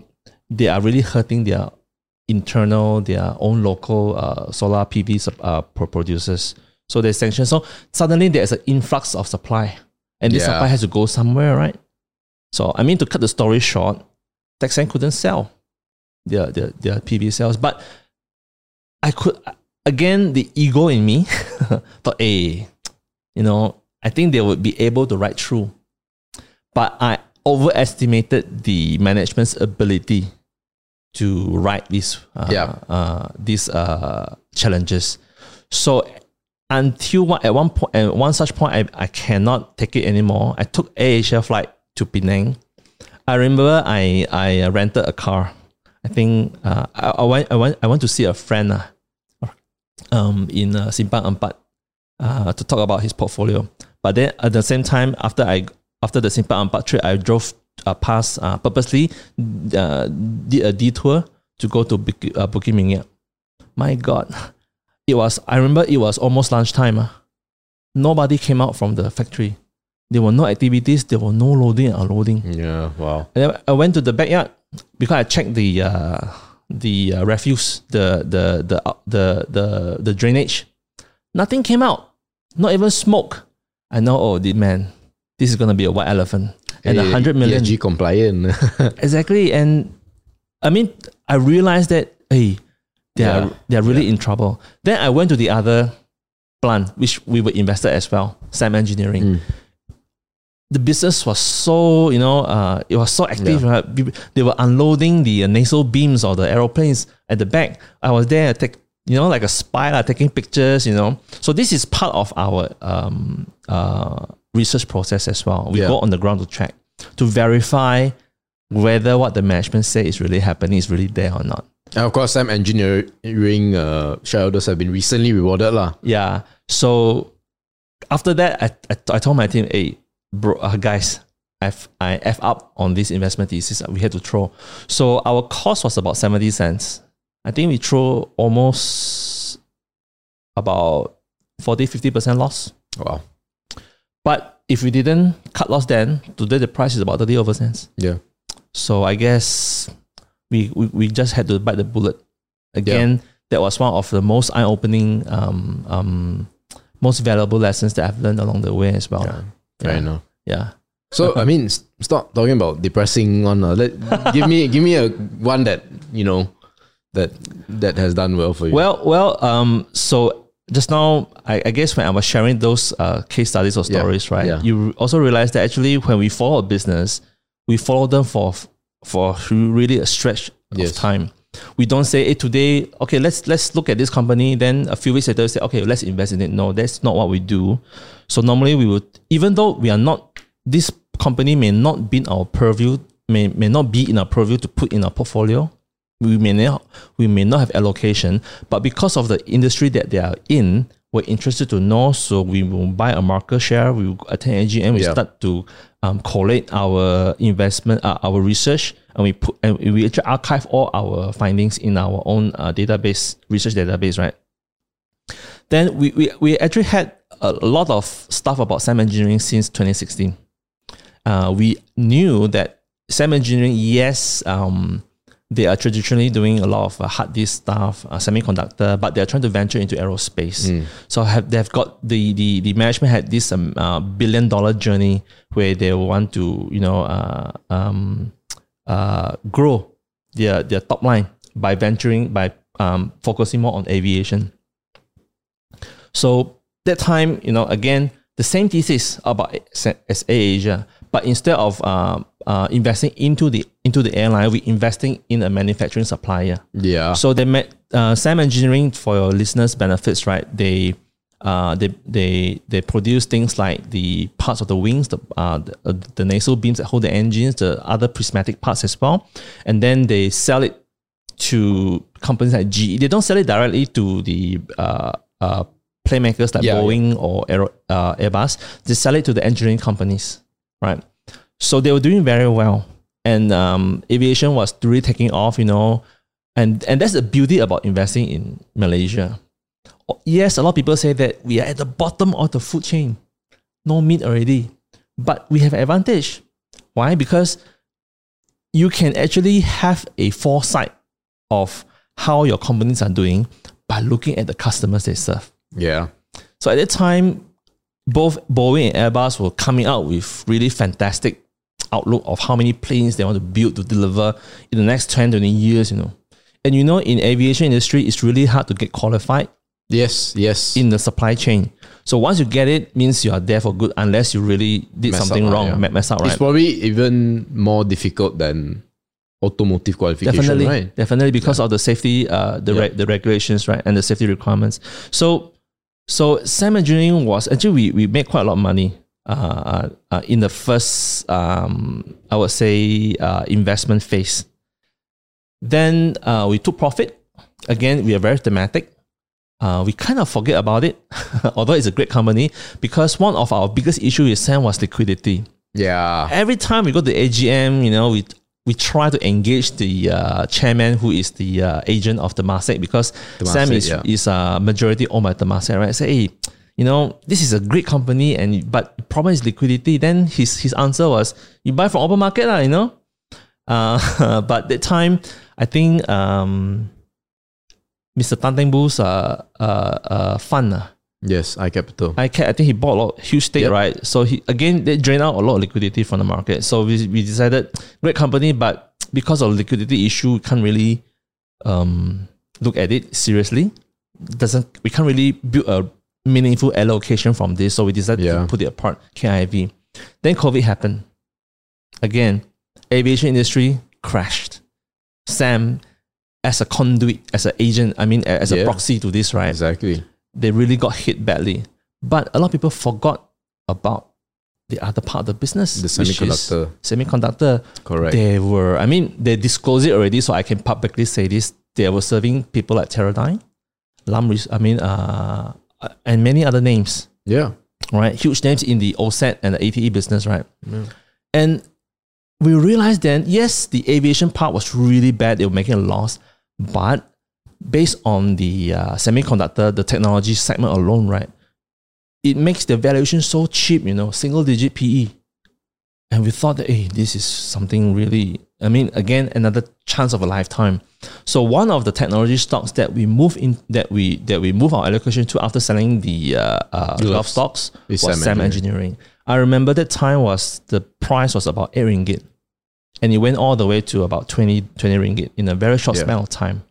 they are really hurting their internal, their own local uh, solar PV uh, producers. So they sanction. So suddenly there's an influx of supply and this Yeah. supply has to go somewhere, right? So I mean, to cut the story short, Tek Seng couldn't sell their their, their PV cells, but I could again the ego in me thought, hey, you know, I think they would be able to ride through, but I overestimated the management's ability to ride these uh, Yeah. uh, these uh, challenges. So until one, at one point, at one such point, I, I cannot take it anymore. I took AirAsia flight to Penang. I remember I I rented a car. I think uh, I, I went I went I went to see a friend uh, um in uh, Simpang Empat uh, to talk about his portfolio. But then at the same time, after I after the Simpang Empat trip, I drove uh, past uh, purposely uh, did a detour to go to Bukit, uh, Bukit Minyak. My God, it was. I remember it was almost lunchtime. ah. Nobody came out from the factory. There were no activities. There were no loading and unloading. Yeah. Wow. And then I went to the backyard because I checked the uh, the uh, refuse, the the the uh, the the the drainage. Nothing came out. Not even smoke. I know. Oh, the man, this is gonna be a white elephant and a Hey, hundred million. ESG compliant. Exactly. And I mean, I realized that hey, they are they are really in trouble. Then I went to the other plant, which we were invested as well, SAM Engineering. Mm. The business was so you know, uh, it was so active. Right? They were unloading the uh, nacelle beams or the aeroplanes at the back. I was there, take you know, like a spy, like, taking pictures. You know, so this is part of our um, uh, research process as well. We Yeah. go on the ground to check to verify whether what the management say is really happening is really there or not. and of course, SAM engineering uh, shareholders have been recently rewarded lah. Yeah. So after that, I, I, I told my team, hey, bro, uh, guys, I've, I F up on this investment thesis. We had to throw. So our cost was about 70 cents. I think we throw almost about 40, 50% loss. Wow. But if we didn't cut loss then, today the price is about 30 over cents. Yeah. So I guess we, we, we just had to bite the bullet. Again, that was one of the most eye opening, um, um, most valuable lessons that I've learned along the way as well. Yeah. Fair Yeah. enough. Yeah. So I mean, s- stop talking about depressing one. Uh, let give me give me a one that you know that that has done well for you. Well, well, um, so just now, I, I guess when I was sharing those uh, case studies or Yeah, stories, right? yeah. You also realize that actually when we follow a business, we follow them for for really a stretch Yes. of time. We don't say, "Hey, today, okay, let's let's look at this company." Then a few weeks later, we say, "Okay, let's invest in it." No, that's not what we do. So normally we would, even though we are not, this company may not be in our purview, may may not be in our purview to put in our portfolio. We may not, we may not have allocation, but because of the industry that they are in, we're interested to know. So we will buy a market share. We will attend AGM. We Yeah. start to um, collate our investment, uh, our research, and we put and we actually archive all our findings in our own uh, database, research database, right? Then we, we, we actually had a lot of stuff about SAM engineering since 2016. Uh, we knew that SAM engineering, yes, um, they are traditionally doing a lot of uh, hard disk stuff, uh, semiconductor, but they're trying to venture into aerospace. So have they've got the the the management had this um, uh, billion dollar journey where they want to you know uh, um, uh, grow their their top line by venturing by um, focusing more on aviation. So that time, you know, again, the same thesis about AirAsia, but instead of uh, uh, investing into the into the airline, we're investing in a manufacturing supplier. yeah. So they met uh, SAM Engineering for your listeners' benefits, right? They uh, they they they produce things like the parts of the wings, the uh, the, uh, the nacelle beams that hold the engines, the other prismatic parts as well, and then they sell it to companies like GE. They don't sell it directly to the uh, uh, playmakers like Yeah, Boeing or Aero, uh, Airbus. They sell it to the engineering companies, right? So they were doing very well, and um, aviation was really taking off. You know, and and that's the beauty about investing in Malaysia. Yes, a lot of people say that we are at the bottom of the food chain, no meat already, but we have advantage. Why? Because you can actually have a foresight of how your companies are doing by looking at the customers they serve. yeah. So at that time, both Boeing and Airbus were coming out with really fantastic outlook of how many planes they want to build to deliver in the next 10, 20 years, you know. And you know, in aviation industry, it's really hard to get qualified Yes, yes. in the supply chain. So once you get it, means you are there for good, unless you really did Mess something right, wrong, yeah. me- mess up, It's probably even more difficult than automotive qualification, Definitely, right? definitely because of the safety, uh, the Yeah. reg- the regulations, right, and the safety requirements. So, so SAM engineering was actually we we made quite a lot of money. Uh, uh, in the first, um, I would say, uh, investment phase. Then uh, we took profit. Again, we are very thematic. Uh, we kind of forget about it, although it's a great company, because one of our biggest issue with SAM was liquidity Yeah. every time we go to AGM, you know, we we try to engage the uh, chairman who is the uh, agent of the Temasek because SAM is yeah. is uh, majority owned by Temasek, right? Say, hey, you know, this is a great company, and but the problem is liquidity. Then his his answer was, you buy from open market, lah, you know. Uh, but that time, I think um, Mr. Tan Teng Boo's uh, uh, uh, fund. Yes, iCapital. I can I think he bought a lot huge stake, Yep. right? So he again they drained out a lot of liquidity from the market. So we, we decided great company, but because of liquidity issue, we can't really um, look at it seriously. Doesn't we can't really build a meaningful allocation from this. So we decided Yeah. to put it apart. KIV. Then COVID happened. Again, aviation industry crashed. SAM as a conduit, as an agent, I mean as a Yeah. proxy to this, right? Exactly. They really got hit badly. But a lot of people forgot about the other part of the business, The which is semiconductor. semiconductor. Correct. They were, I mean, they disclosed it already, so I can publicly say this. They were serving people like Teradyne, Lam, I mean, uh, and many other names, yeah. right? Huge names in the OSAT and the ATE business, right? Yeah. And we realized then, yes, the aviation part was really bad. They were making a loss. But based on the uh, semiconductor, the technology segment alone, right, it makes the valuation so cheap, you know, single digit PE. And we thought that, hey, this is something really, I mean, again, another chance of a lifetime. So one of the technology stocks that we move in, that we that we move our allocation to after selling the uh, uh, glove stocks was SAM SAM engineering. I remember that time was the price was about 8 ringgit. And it went all the way to about 20, 20 ringgit in a very short Yeah. span of time.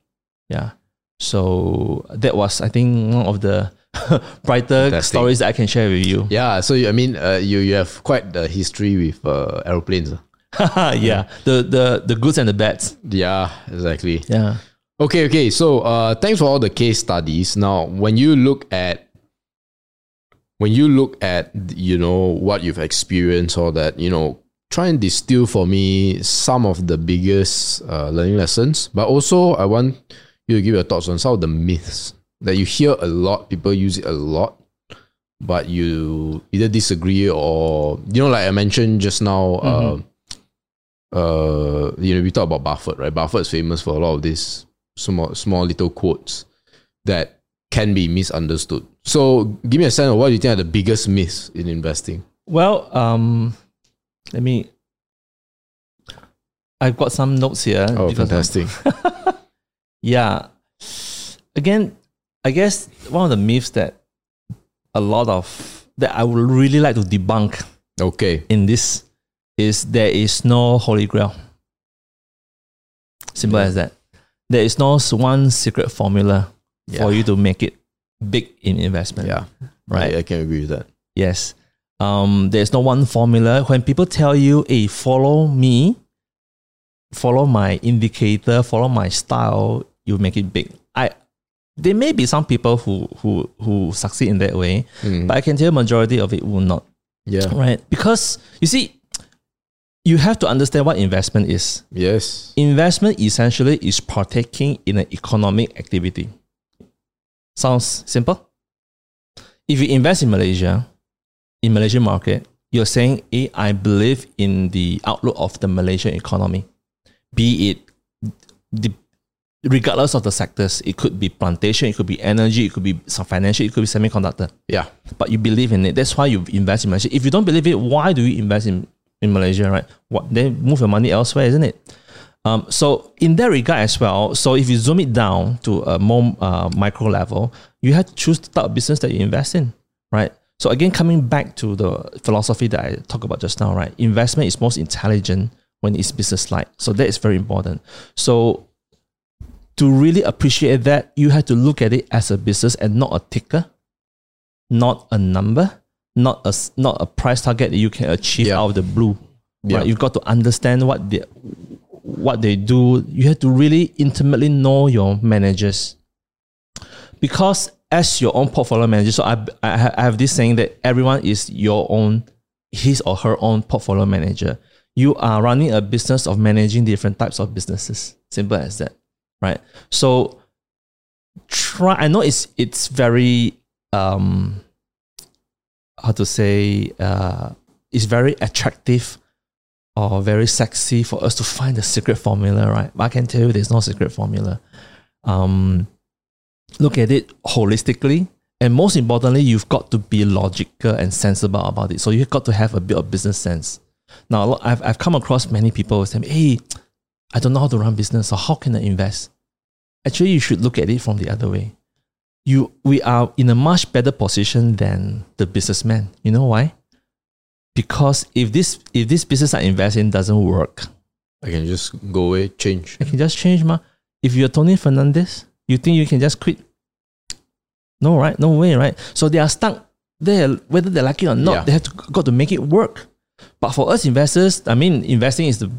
Yeah. So that was, I think, one of the brighter Fantastic. stories that I can share with you. Yeah. So, you- I mean, uh, you, you have quite the history with uh, aeroplanes. yeah. The, the, the goods and the bads. Yeah, exactly. Yeah. Okay, okay. So, uh, thanks for all the case studies. Now, when you look at when you look at you know what you've experienced or that you know try and distill for me some of the biggest uh, learning lessons but also i want you give your thoughts on some of the myths that you hear a lot people use it a lot but you either disagree or you know like i mentioned just now uh, uh you know we talk about buffett right buffett's famous for a lot of these small small little quotes that can be misunderstood so give me a sense of what you think are the biggest myths in investing Well, um, let me. I've got some notes here. oh fantastic Yeah. Again, I guess one of the myths that a lot of that I would really like to debunk okay in this is there is no holy grail. Simple Yeah. as that. There is no one secret formula for you to make it big in investment. yeah Right. I, I can agree with that Yes. Um, there's no one formula. When people tell you, hey, follow me, follow my indicator, follow my style, you make it big. I there may be some people who who who succeed in that way, Mm. but I can tell majority of it will not. yeah Right? Because you see, you have to understand what investment is. yes Investment essentially is partaking in an economic activity. Sounds simple? If you invest in Malaysia, in Malaysian market, you're saying, hey, I believe in the outlook of the Malaysian economy. Be it the regardless of the sectors, it could be plantation, it could be energy, it could be some financial, it could be semiconductor. yeah But you believe in it. That's why you invest in Malaysia. If you don't believe it, why do you invest in, in Malaysia, right? What then move your money elsewhere, isn't it? Um, so in that regard as well, so if you zoom it down to a more uh, micro level, you have to choose the type of business that you invest in, right? So again, coming back to the philosophy that I talked about just now, right? Investment is most intelligent when it's business like. So that is very important. So to really appreciate that, you have to look at it as a business and not a ticker, not a number, not a not a price target that you can achieve Yeah. out of the blue. Yeah. Right? You've got to understand what they what they do. You have to really intimately know your managers because as your own portfolio manager, so I, I I have this saying that everyone is your own, his or her own portfolio manager. You are running a business of managing different types of businesses. Simple as that, right? So try. I know it's it's very um how to say uh it's very attractive or very sexy for us to find the secret formula, right? But I can tell you there's no secret formula. Um, look at it holistically. And most importantly, you've got to be logical and sensible about it. So you've got to have a bit of business sense. Now, I've, I've come across many people saying, hey, I don't know how to run business, so how can I invest? Actually, you should look at it from the other way. You, we are in a much better position than the businessman. You know why? Because if this if this business I invest in doesn't work, I can just go away, change. I can just change ma. If you're Tony Fernandes, you think you can just quit? No, right? No way, right? So they are stuck there, whether they like it or not. Yeah. They have to got to make it work. But for us investors, I mean, investing is the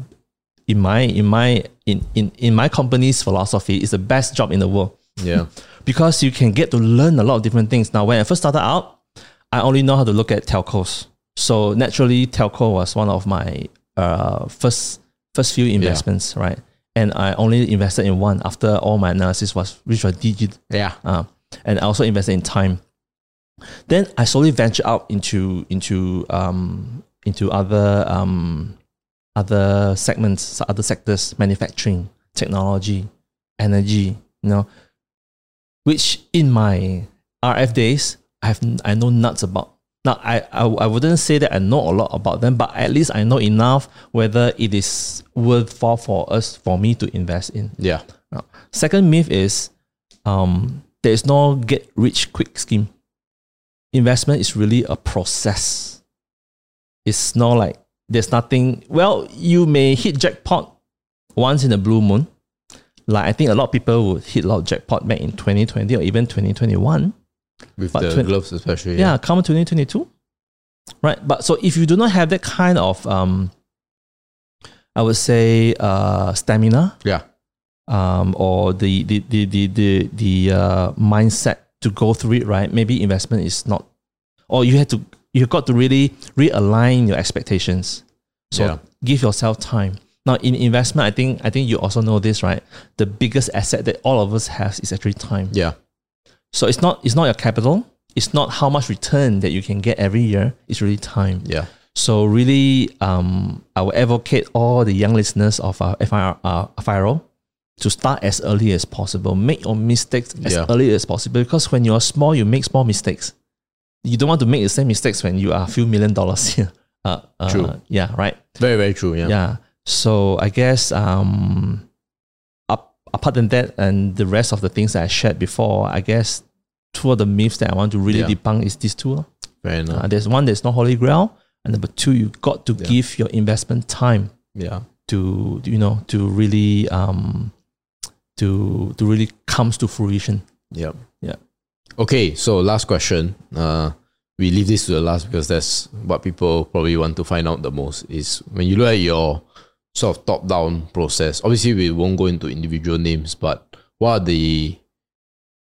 in my in my in in, in my company's philosophy is the best job in the world Yeah. because you can get to learn a lot of different things. Now, when I first started out, I only know how to look at telcos. So naturally, telco was one of my uh, first first few investments, right? And I only invested in one after all my analysis was which was Digi. Yeah. uh, and I also invested in time. Then I slowly ventured out into into um, into other um, other segments, other sectors, manufacturing, technology, energy. You know, which in my RF days I have I know nuts about. Now I, I I wouldn't say that I know a lot about them, but at least I know enough whether it is worthwhile for us for me to invest in. Yeah. Now, second myth is um, there is no get rich quick scheme. Investment is really a process. It's not like there's nothing. Well, you may hit jackpot once in a blue moon. Like I think a lot of people would hit a lot of jackpot back in 2020 or even 2021. With But the twen- gloves especially. Yeah, come 2022. Right. But so if you do not have that kind of um I would say uh stamina, Yeah. um, or the the the the the, the uh, mindset to go through it, right? Maybe investment is not, or you have to you've got to really realign your expectations. So Yeah. give yourself time. Now in investment, I think I think you also know this, right? The biggest asset that all of us have is actually time. Yeah. So it's not it's not your capital. It's not how much return that you can get every year. It's really time. Yeah. So really, um, I will advocate all the young listeners of our FIR, uh, FIRO to start as early as possible. Make your mistakes as Yeah. early as possible because when you're small, you make small mistakes. You don't want to make the same mistakes when you are a few million dollars here. Uh, uh, True. Yeah. Right. Very, very true. Yeah. Yeah. So I guess um, up, apart than that, and the rest of the things that I shared before, I guess two of the myths that I want to really Yeah. debunk is these two. Fair enough. Uh, there's one that's not holy grail, and number two, you got to Yeah. give your investment time yeah. to you know to really um to to really comes to fruition. Yeah. Yeah. Okay, so last question. Uh, we leave this to the last because that's what people probably want to find out the most. Is when you look at your sort of top-down process. Obviously, we won't go into individual names, but what are the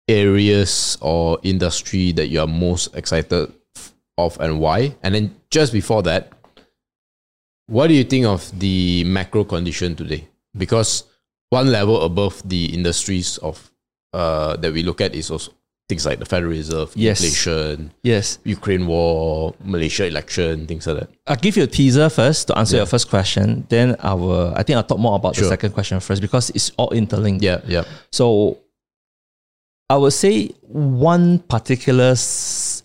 areas or industry that you are most excited of and why? And then just before that, what do you think of the macro condition today? Because one level above the industries of uh, that we look at is also things like the Federal Reserve, Yes. inflation, Yes, Ukraine war, Malaysia election, things like that. I'll give you a teaser first to answer Yeah. your first question. Then I will. I think I'll talk more about the second question first because it's all interlinked. Yeah, yeah, So I would say one particular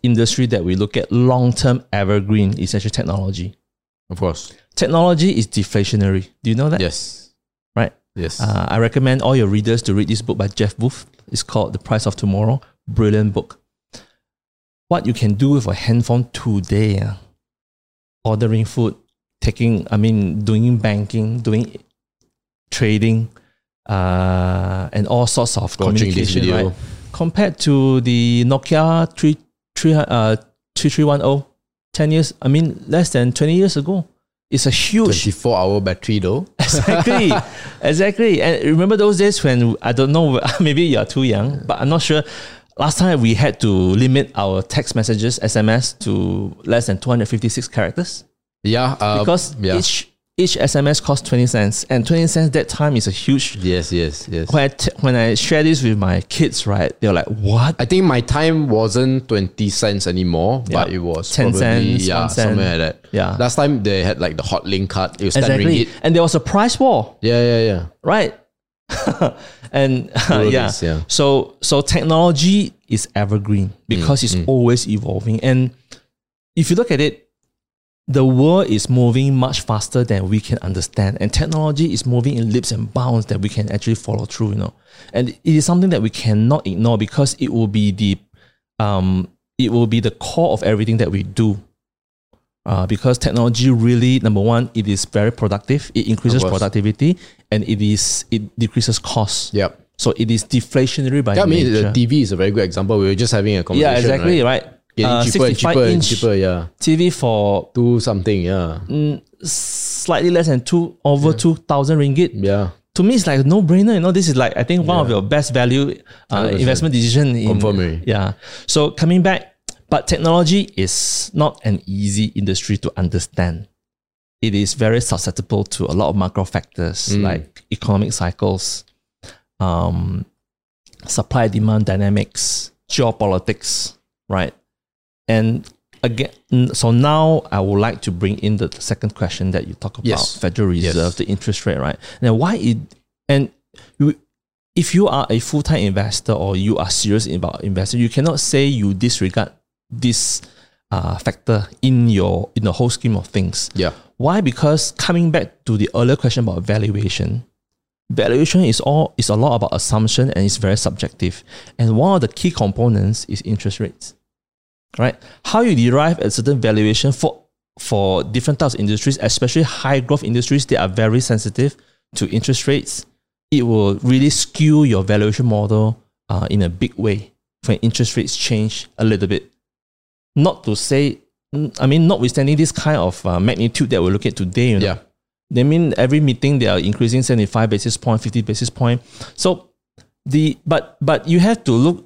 industry that we look at long term evergreen is actually technology. of course. Technology is deflationary. Do you know that? Yes, Right. yes. Uh, I recommend all your readers to read this book by Jeff Booth. It's called The Price of Tomorrow. Brilliant book. what you can do with a handphone today, ah, ordering food, taking, I mean, doing banking, doing trading, uh, and all sorts of Watching communication, right? Compared to the Nokia 3, 3, uh, 3310, 10 years, I mean, less than 20 years ago. It's a huge 24 hour battery though. exactly exactly and remember those days when i don't know maybe you're too young but i'm not sure last time we had to limit our text messages sms to less than 256 characters Yeah. Uh, because yeah. each each sms costs 20 cents and 20 cents that time is a huge yes, yes, yes. when I, t- when I share this with my kids right they're like what I think my time wasn't 20 cents anymore, but it was 10 probably, cents, yeah, cent. something like that. Yeah. Last time they had like the Hotlink card. It was 10 exactly ringgit. and there was a price war Yeah, yeah, yeah. right and uh, All yeah. this, yeah. so so technology is evergreen mm, because it's mm. always evolving. And if you look at it the world is moving much faster than we can understand. And technology is moving in leaps and bounds that we can actually follow through you know. And it is something that we cannot ignore because it will be the um it will be the core of everything that we do uh, because technology really number one it is very productive it increases productivity and it is it decreases costs Yep. so it is deflationary by Yeah, I mean, nature. the TV is a very good example. We were just having a conversation. yeah, exactly, Right? right. Getting Uh, cheaper and cheaper and cheaper. Yeah. TV for Do something. Yeah. mm, slightly less than two over two thousand ringgit. Yeah. To me, it's like no brainer. You know, this is like I think one of your best value uh, investment decision. In, already. Yeah. So coming back, but technology is not an easy industry to understand. It is very susceptible to a lot of macro factors Mm. like economic cycles, um, supply demand dynamics, geopolitics, right? And again, so now I would like to bring in the second question that you talk about Yes. Federal Yes. Reserve, the interest rate, right? Now, why it and you, if you are a full time investor or you are serious about investing, you cannot say you disregard this uh, factor in your in the whole scheme of things. Yeah. Why? Because coming back to the earlier question about valuation, valuation is all is a lot about assumption and it's very subjective. And one of the key components is interest rates. Right? How you derive a certain valuation for for different types of industries, especially high growth industries, they are very sensitive to interest rates. It will really skew your valuation model uh, in a big way when interest rates change a little bit. Not to say, I mean, notwithstanding this kind of uh, magnitude that we look at today, you know, Yeah. they mean every meeting they are increasing 75 basis point, 50 basis point. So the but but you have to look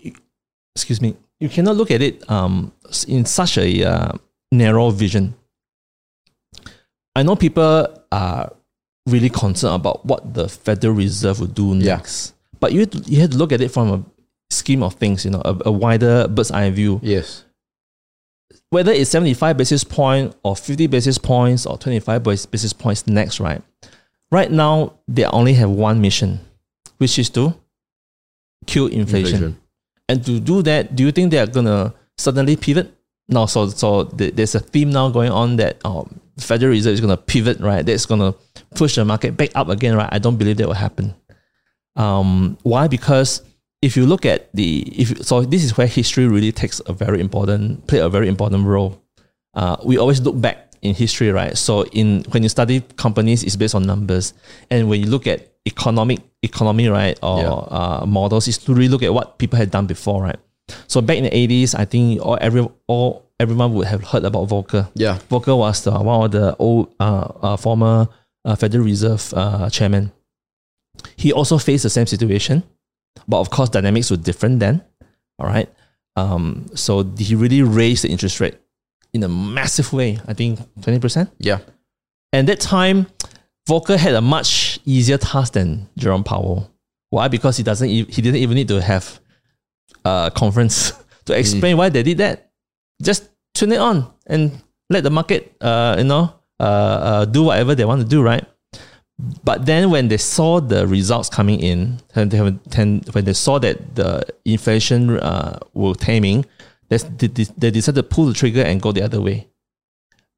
excuse me, you cannot look at it um in such a uh, narrow vision. I know people are really concerned about what the Federal Reserve will do Yeah. next. But you have to, you have to look at it from a scheme of things, you know, a, a wider bird's eye view Yes. Whether it's 75 basis point or 50 basis points or 25 basis points next, right? Right now, they only have one mission, which is to kill inflation. Inflation. And to do that, do you think they are going to suddenly pivot? No, so so th- there's a theme now going on that um, Federal Reserve is going to pivot, right? That's going to push the market back up again, right? I don't believe that will happen. Um, why? Because if you look at the if so, this is where history really takes a very important play a very important role. Uh, we always look back in history, right? So in when you study companies, it's based on numbers, and when you look at economic economy, right, or Yeah. uh, models, is to really look at what people had done before, right? So back in the eighties, I think all every all everyone would have heard about Volcker. Yeah. Volcker was the, one of the old uh, uh, former uh, Federal Reserve uh, chairman. He also faced the same situation, but of course dynamics were different then. All right, um, so he really raised the interest rate in a massive way. I think twenty percent. Yeah. And that time, Volcker had a much easier task than Jerome Powell. Why? Because he doesn't. He didn't even need to have a conference to explain why they did that. Just turn it on and let the market, uh, you know, uh, uh, do whatever they want to do, right? But then when they saw the results coming in, and they have, and when they saw that the inflation uh, were taming, they, they, they decided to pull the trigger and go the other way.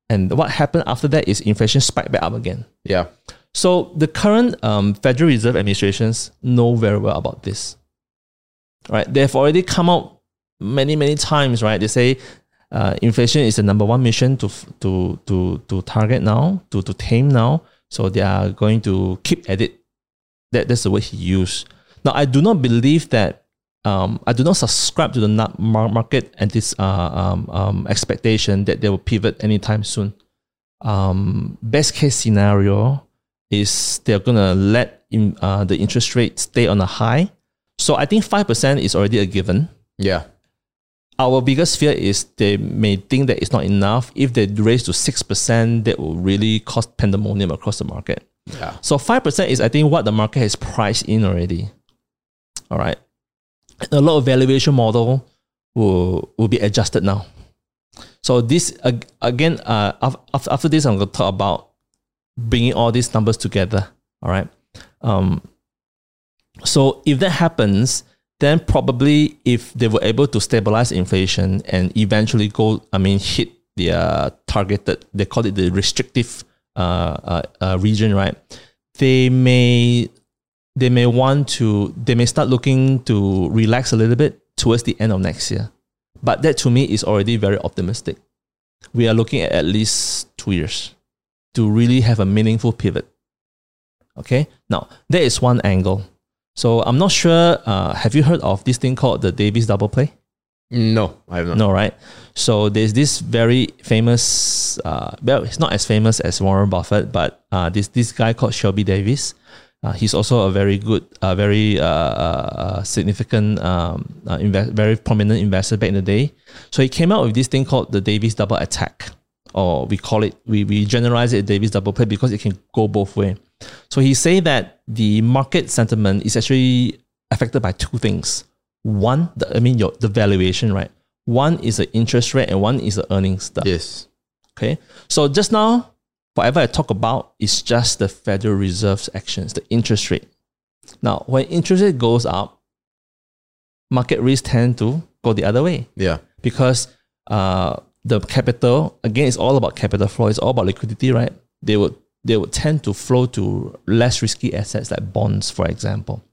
And what happened after that is inflation spiked back up again. Yeah. So the current um, Federal Reserve administrations know very well about this. Right? They've already come out many many times, right? They say uh, inflation is the number one mission to to to to target now, to to tame now. So they are going to keep at it. That that's the word he used. Now I do not believe that. Um, I do not subscribe to the market and this uh, um, um, expectation that they will pivot anytime soon. Um, best case scenario is they're gonna let in, uh, the interest rate stay on a high. So I think five percent is already a given. Yeah. Our biggest fear is they may think that it's not enough. If they raise to six percent, that will really cause pandemonium across the market. Yeah. So five percent is I think what the market has priced in already. All right. A lot of valuation model will will be adjusted now. So this again, uh, af- af- after this, I'm going to talk about bringing all these numbers together. All right. Um, so if that happens, then probably if they were able to stabilize inflation and eventually go, I mean, hit their targeted, they call it the restrictive uh, uh, uh, region, right? They may they may want to they may start looking to relax a little bit towards the end of next year. But that to me is already very optimistic. We are looking at at least two years to really have a meaningful pivot. Okay, now there is one angle. So I'm not sure. Uh, have you heard of this thing called the Davis double play? No, I have not. No, right? So there's this very famous. Uh, well, it's not as famous as Warren Buffett, but uh, this this guy called Shelby Davis. Uh, he's also a very good, uh, very uh, uh, significant, um, uh, invest, very prominent investor back in the day. So he came out with this thing called the Davis double attack, or we call it, we, we generalize it Davis double play because it can go both way. So he say that the market sentiment is actually affected by two things. One, the, I mean, your the valuation, right? One is the interest rate, and one is the earnings stuff. Yes. Okay. So just now, whatever I talk about is just the Federal Reserve's actions, the interest rate. Now, when interest rate goes up, market risks tend to go the other way Yeah. because uh, the capital again it's all about capital flow. It's all about liquidity, right? They would they would tend to flow to less risky assets like bonds, for example,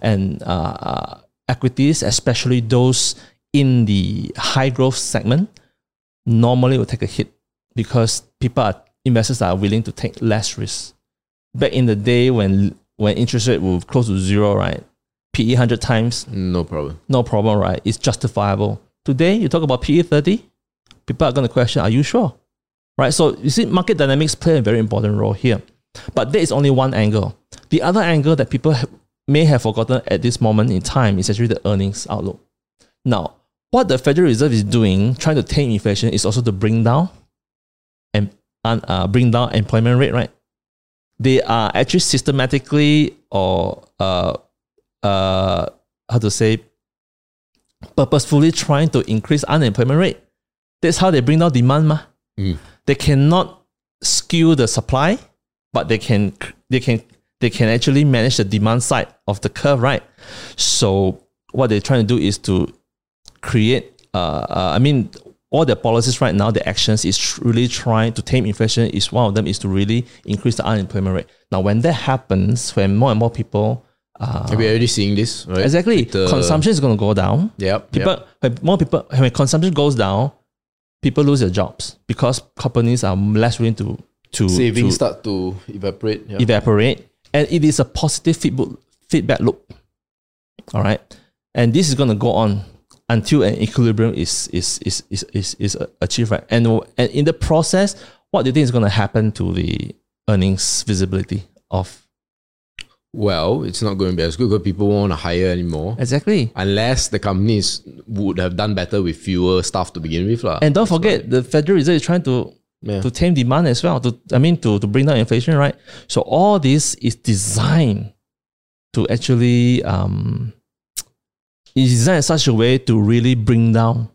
and uh, uh, equities, especially those in the high growth segment, normally will take a hit because people are investors are willing to take less risk. Back in the day when when interest rate were close to zero, right? PE hundred times, No problem. no problem, right? It's justifiable. Today, you talk about PE 30, people are going to question, are you sure? Right? So you see, market dynamics play a very important role here. But that is only one angle. The other angle that people ha- may have forgotten at this moment in time is actually the earnings outlook. Now, what the Federal Reserve is doing, trying to tame inflation, is also to bring down and uh, bring down employment rate, right? They are actually systematically or uh, uh, how to say purposefully trying to increase unemployment rate. That's how they bring down demand. Ma. Mm. They cannot skew the supply, but they can they can they can actually manage the demand side of the curve, right? So what they're trying to do is to create. Uh, uh, I mean, all their policies right now, the actions is really trying to tame inflation. Is one of them is to really increase the unemployment rate. Now, when that happens, when more and more people uh, We're already seeing this, right? exactly The- consumption is going to go down. Yep. People, yep. when more people, when consumption goes down, people lose their jobs because companies are less willing to to, Savings to start to evaporate. Yeah. evaporate, and it is a positive feedback feedback loop. All right, and this is going to go on until an equilibrium is is is is is, is achieved. Right, and and in the process, what do you think is going to happen to the earnings visibility of well, it's not going to be as good because people won't want to hire anymore. exactly? Unless the companies would have done better with fewer staff to begin with. lah. And don't forget, the Federal Reserve is trying to Yeah. to tame demand as well. To I mean, to to bring down inflation, right? So all this is designed to actually um, is designed in such a way to really bring down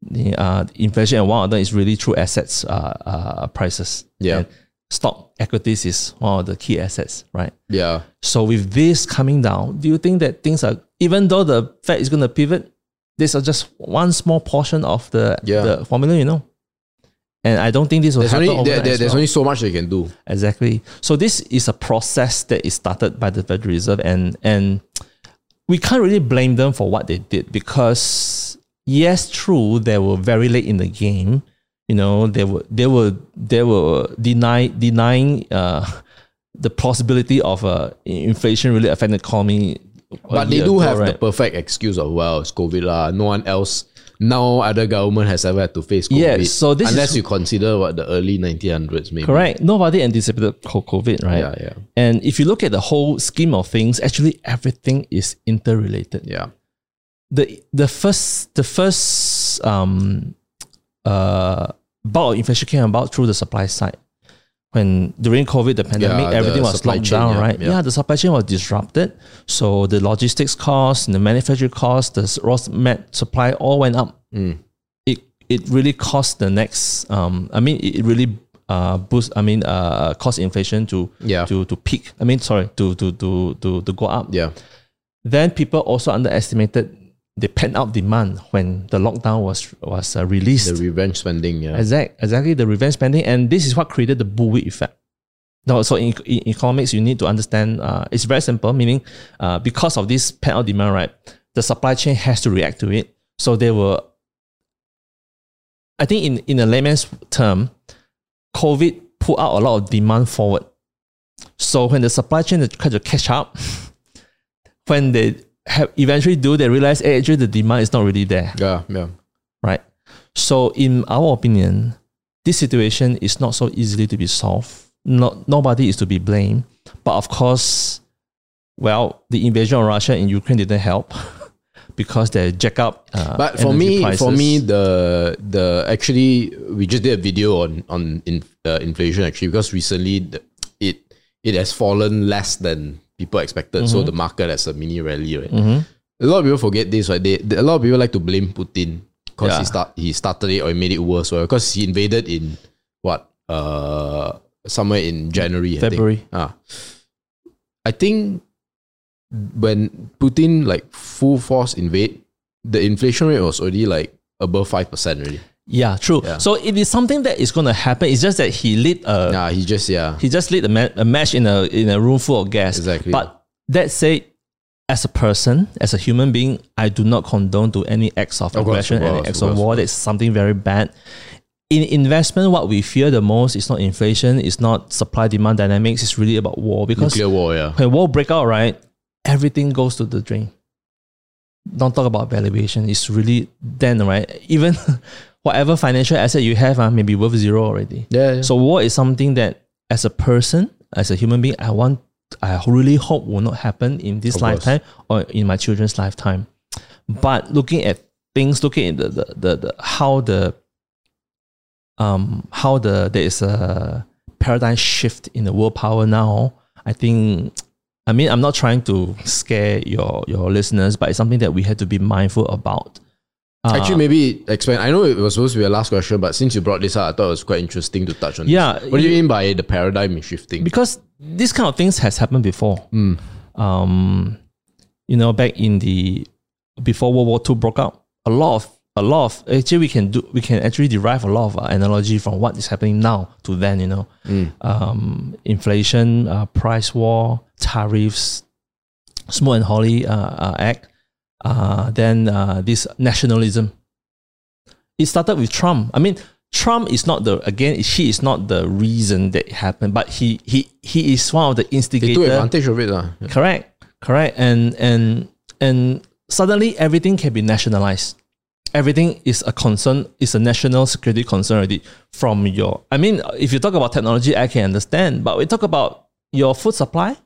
the uh, inflation. And one of them is really through assets uh, uh, prices. Yeah. And stock equities is one of the key assets, right? yeah. So with this coming down, do you think that things are even though the Fed is going to pivot, this is just one small portion of the Yeah. the formula, you know? And I don't think this will There's happen only, there, there- there's well. only so much they can do. Exactly. So this is a process that is started by the Federal Reserve, and and we can't really blame them for what they did because yes, true, they were very late in the game. You know, they were they were they were deny denying uh, the possibility of uh, inflation really affecting the economy. But they do ago, have the perfect excuse of well, it's COVID lah. No one else, no other government has ever had to face COVID. Yes, so this unless is- you consider what the early 1900s maybe. correct. Nobody anticipated COVID, right? Yeah, yeah, And if you look at the whole scheme of things, actually everything is interrelated. yeah. the the first the first um uh bulk inflation came about through the supply side. When during COVID, the pandemic, Yeah, the everything was supply locked chain, down, yeah, right? yeah. Yeah. the supply chain was disrupted. So the logistics costs, the manufacturing costs, the raw mat supply all went up. Mm. It it really cost the next. Um, I mean, it it really uh boost. I mean, uh, cost inflation to Yeah. to to peak. I mean, sorry, to to to to to go up Yeah. then people also underestimated the pent up demand when the lockdown was was uh, released. The revenge spending, yeah. exact, exactly the revenge spending, and this is what created the bullwhip effect. No, so in, in economics, you need to understand. Uh, it's very simple, meaning uh, because of this pent up demand, right? The supply chain has to react to it. So they were, I think, in in a layman's term, COVID put out a lot of demand forward. So when the supply chain tried to catch up, when they have eventually do, they realize hey, actually the demand is not really there, Yeah, yeah. right? So in our opinion, this situation is not so easily to be solved. Not nobody is to be blamed, but of course, well, the invasion of Russia in Ukraine didn't help because they jack up. Uh, But for me, for me, the the actually we just did a video on on in, uh, inflation actually because recently the, it it has fallen less than people expected. So the market has a mini rally, right? Mhm. A lot of people forget this, right? They, they- a lot of people like to blame Putin because he start he started it or he made it worse, right? Because he invaded in what uh somewhere in January, I think. February. Ah, I think when Putin like full force invade, the inflation rate was already like above five percent already. Yeah, true. Yeah. So it is something that is going to happen. It's just that he lit a Yeah, he just yeah. he just lit a, ma- a match in a in a room full of gas. Exactly. But that said, as a person, as a human being, I do not condone to any acts of, Of aggression and course, acts of of war. That's something very bad. In investment, what we fear the most is not inflation, it's not supply demand dynamics. It's really about war because Nuclear war, yeah. when war break out, right, everything goes to the drain. Don't talk about valuation. It's really then, right? Even whatever financial asset you have uh, may be worth zero already. Yeah, yeah. So war is something that as a person, as a human being, I want I really hope will not happen in this Of course. lifetime or in my children's lifetime. But looking at things, looking at the the, the, the how the um how the there is a paradigm shift in the world power now, I think I mean I'm not trying to scare your your listeners, but it's something that we have to be mindful about. Uh, Actually, maybe explain. I know it was supposed to be a last question, but since you brought this up, I thought it was quite interesting to touch on. this. Yeah, What do you mean by the paradigm is shifting? because this kind of things has happened before. Um, you know, back in the before World War II broke out, a lot of a lot of actually we can do we can actually derive a lot of uh, analogy from what is happening now to then. You know, um, inflation, uh, price war, tariffs, Smoot and Hawley uh, uh, Act, uh, then uh, this nationalism. It started with Trump. I mean, Trump is not the again. She is not the reason that it happened, but he he he is one of the they took advantage of it. Yeah. Correct, correct, and and and suddenly everything can be nationalized. Everything is a concern, is a national security concern already. From your, I mean, if you talk about technology, I can understand, but we talk about your food supply.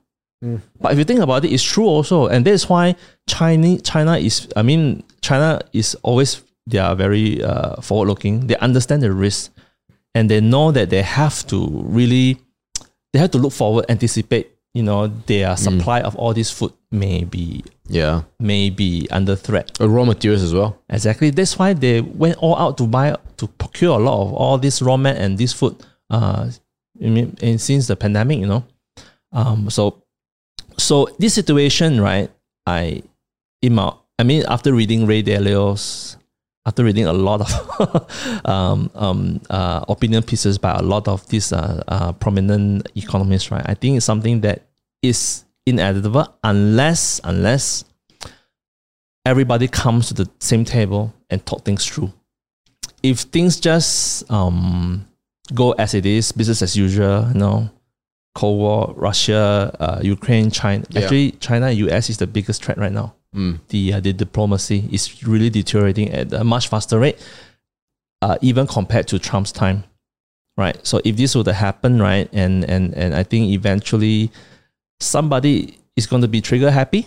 But if you think about it, it's true also, and that's why China China is. I mean, China is always they are very uh, forward looking. They understand the risk, and they know that they have to really they have to look forward, anticipate. You know, their supply of all this food may be Yeah. may be under threat. Raw materials as well. Exactly. That's why they went all out to buy to procure a lot of all this raw mat and this food. Uh, I mean, and since the pandemic, you know, um, so so this situation, right? I, in my, I mean, after reading Ray Dalio's, after reading a lot of um, um, uh, opinion pieces by a lot of these uh, uh, prominent economists, right? I think it's something that is inevitable unless unless everybody comes to the same table and talk things through. If things just um, go as it is, business as usual, you know, Cold War, Russia, uh, Ukraine, China. Yeah. Actually, China, and US is the biggest threat right now. Mm. The uh, the diplomacy is really deteriorating at a much faster rate, uh, even compared to Trump's time, right? So if this were to happen, right, and and and I think eventually somebody is going to be trigger happy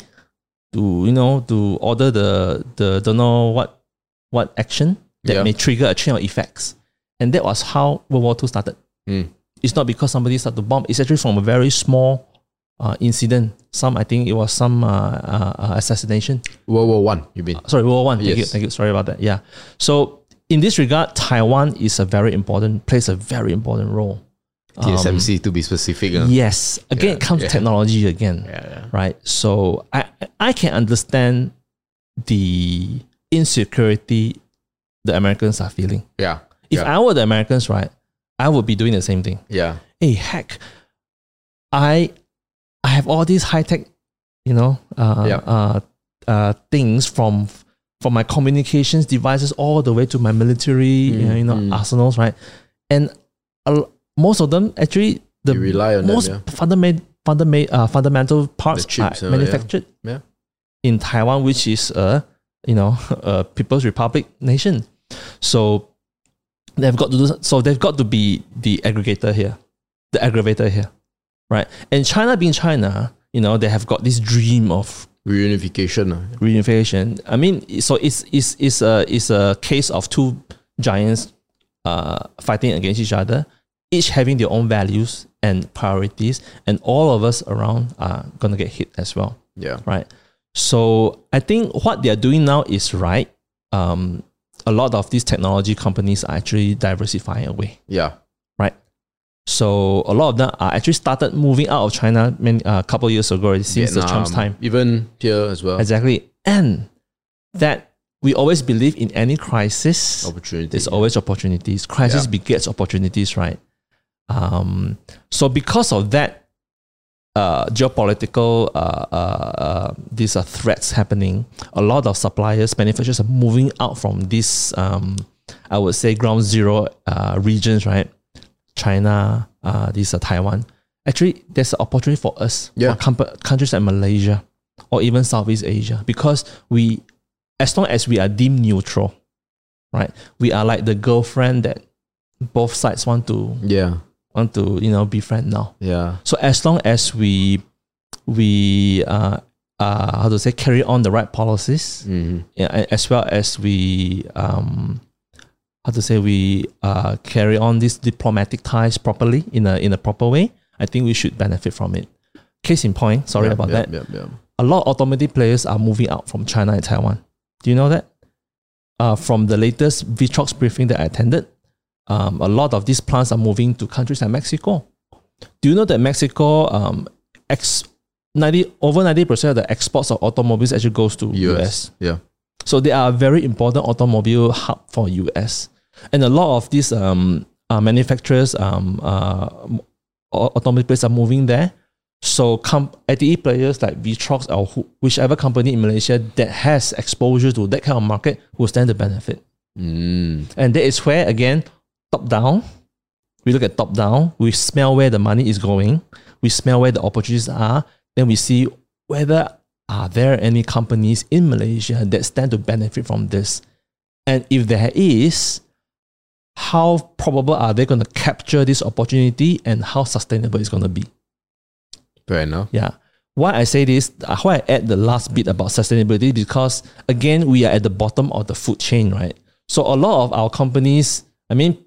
to you know to order the the don't know what what action that Yeah. may trigger a chain of effects, and that was how World War II started. Mm. It's not because somebody started to bomb. It's actually from a very small uh, incident. Some I think it was some uh, uh, uh, assassination. World War One, you mean? Sorry, World War One. Thank you, thank you. Sorry about that. Yeah. So in this regard, Taiwan is a very important plays a very important role. Um, TSMC to be specific. uh. Yes. Again, Yeah, it comes yeah. to technology again Yeah, yeah. right? So I I can understand the insecurity the Americans are feeling. Yeah. If. I were the Americans, right, I would be doing the same thing. yeah. Hey, heck, I I have all these high tech, you know, uh, Yeah. uh, uh, things from from my communications devices all the way to my military, Mm, you know, mm. arsenals, right? And l- most of them actually the You rely on them, most yeah. fundament, fundament, uh, fundamental parts chips, are uh, yeah. manufactured Yeah. in Taiwan, which is a you know a People's Republic nation. So they've got to do so. They've got to be the aggregator here, the aggravator here, right? And China being China, you know, they have got this dream of Reunification. uh. reunification. I mean, so it's it's it's a it's a case of two giants uh, fighting against each other, each having their own values and priorities, and all of us around are gonna get hit as well, Yeah. right? So I think what they are doing now is right. Um, a lot of these technology companies are actually diversifying away, Yeah. right? So a lot of them are actually started moving out of China many, uh, a couple of years ago already since the Trump's time. Even here as well. Exactly. And that we always believe in any crisis, Opportunity. there's always opportunities. Crisis Yeah. begets opportunities, right? Um, so because of that, uh, geopolitical, uh, uh, uh, these are threats happening. A lot of suppliers, manufacturers are moving out from these, um, I would say, ground zero uh, regions, right? China, uh, these are Taiwan. Actually, there's an opportunity for us, Yeah. for countries like Malaysia or even Southeast Asia, because we, as long as we are deemed neutral, right? We are like the girlfriend that both sides want to yeah. Want to you know be befriend now. Yeah. So as long as we we uh, uh how to say carry on the right policies, Mhm. yeah, as well as we um how to say we uh carry on these diplomatic ties properly in a in a proper way, I think we should benefit from it. Case in point, sorry Yeah, about yeah, that. Yeah, yeah. A lot of automotive players are moving out from China and Taiwan. Do you know that? Uh, from the latest Vitrox briefing that I attended, um, a lot of these plants are moving to countries like Mexico. Do you know that Mexico um, ex 90 over 90% of the exports of automobiles actually goes to US. US. Yeah. So they are a very important automobile hub for US. And a lot of these um, uh, manufacturers, um, uh, au- automotive players are moving there. So com- ITE players like Vitrox or who, whichever company in Malaysia that has exposure to that kind of market will stand to benefit. Mm. And that is where, again, top down, we look at top down, we smell where the money is going, we smell where the opportunities are, then we see whether are there any companies in Malaysia that stand to benefit from this. And if there is, how probable are they going to capture this opportunity and how sustainable it's going to be? Fair enough. Yeah. Why I say this, why I add the last bit about sustainability, because again, we are at the bottom of the food chain, right? So a lot of our companies, I mean,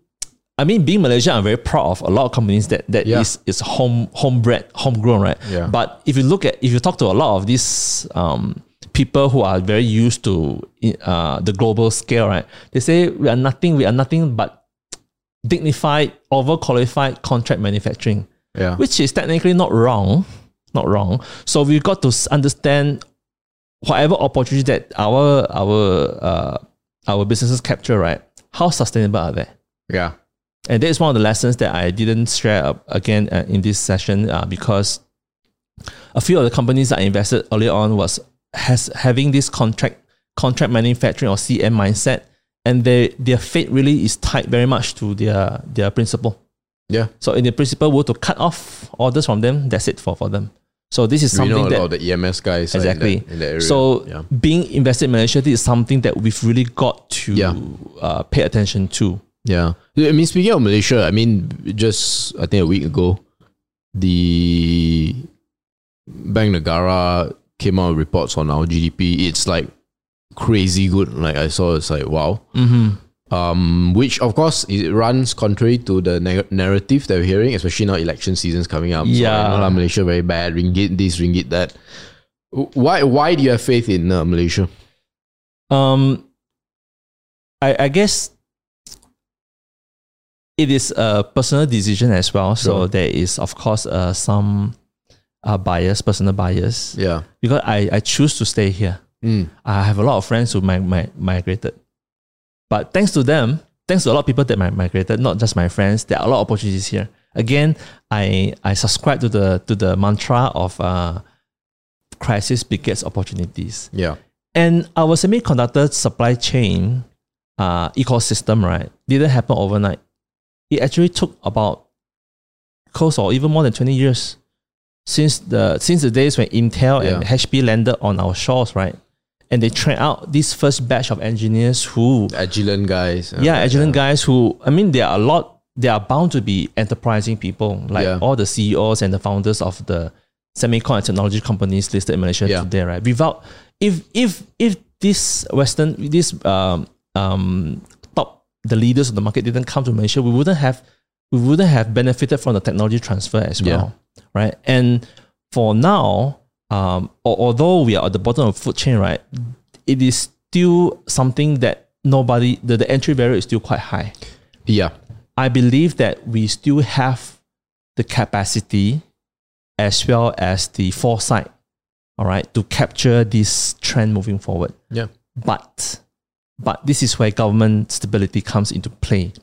I mean, being Malaysia, I'm very proud of a lot of companies that that Yeah. is is home homebred, homegrown, right? Yeah. But if you look at if you talk to a lot of these um, people who are very used to uh, the global scale, right? They say we are nothing, we are nothing but dignified, overqualified contract manufacturing Yeah. which is technically not wrong, not wrong. So we've got to understand whatever opportunity that our our uh, our businesses capture, right? How sustainable are they? yeah. And that is one of the lessons that I didn't share up again uh, in this session uh, because a few of the companies that I invested early on was has having this contract contract manufacturing or CM mindset, and they, their fate really is tied very much to their their principle. Yeah. So in the principle, were to cut off orders from them, that's it for, for them. So this is We something that the EMS guys in Exactly. that, in that area. so yeah. being invested in Malaysia, is something that we've really got to Yeah. uh, pay attention to. Yeah. I mean, speaking of Malaysia, I mean, just I think a week ago, the Bank Negara came out with reports on our GDP. It's like crazy good. Like I saw, it's like wow. Mm-hmm. Um, which of course it runs contrary to the narrative that we're hearing, especially now election season's coming up. Yeah. lah, Malaysia very bad. Ringgit this, ringgit that. Why? Why do you have faith in uh, Malaysia? Um, I, I guess it is a personal decision as well. So Sure. there is, of course, uh, some uh, bias, personal bias, Yeah. because I, I choose to stay here. Mm. I have a lot of friends who mi- mi- migrated. But thanks to them, thanks to a lot of people that mi- migrated, not just my friends, there are a lot of opportunities here. Again, I, I subscribe to the, to the mantra of uh, crisis begets opportunities. Yeah. And our semiconductor supply chain uh, ecosystem, right, didn't happen overnight. It actually took about close or even more than 20 years since the since the days when Intel and HP landed on our shores, right? And they trained out this first batch of engineers who Agilent guys. uh, yeah, Agilent guys who I mean there are a lot they are bound to be enterprising people, like Yeah. all the CEOs and the founders of the semicon and technology companies listed in Malaysia Yeah. today, right? Without if if if this Western this um um the leaders of the market didn't come to Malaysia, we wouldn't have we wouldn't have benefited from the technology transfer as well, right? And for now, um, al- although we are at the bottom of the food chain, right, it is still something that nobody the, the entry barrier is still quite high. Yeah. I believe that we still have the capacity as well as the foresight, all right, to capture this trend moving forward. Yeah. But but this is where government stability comes into play.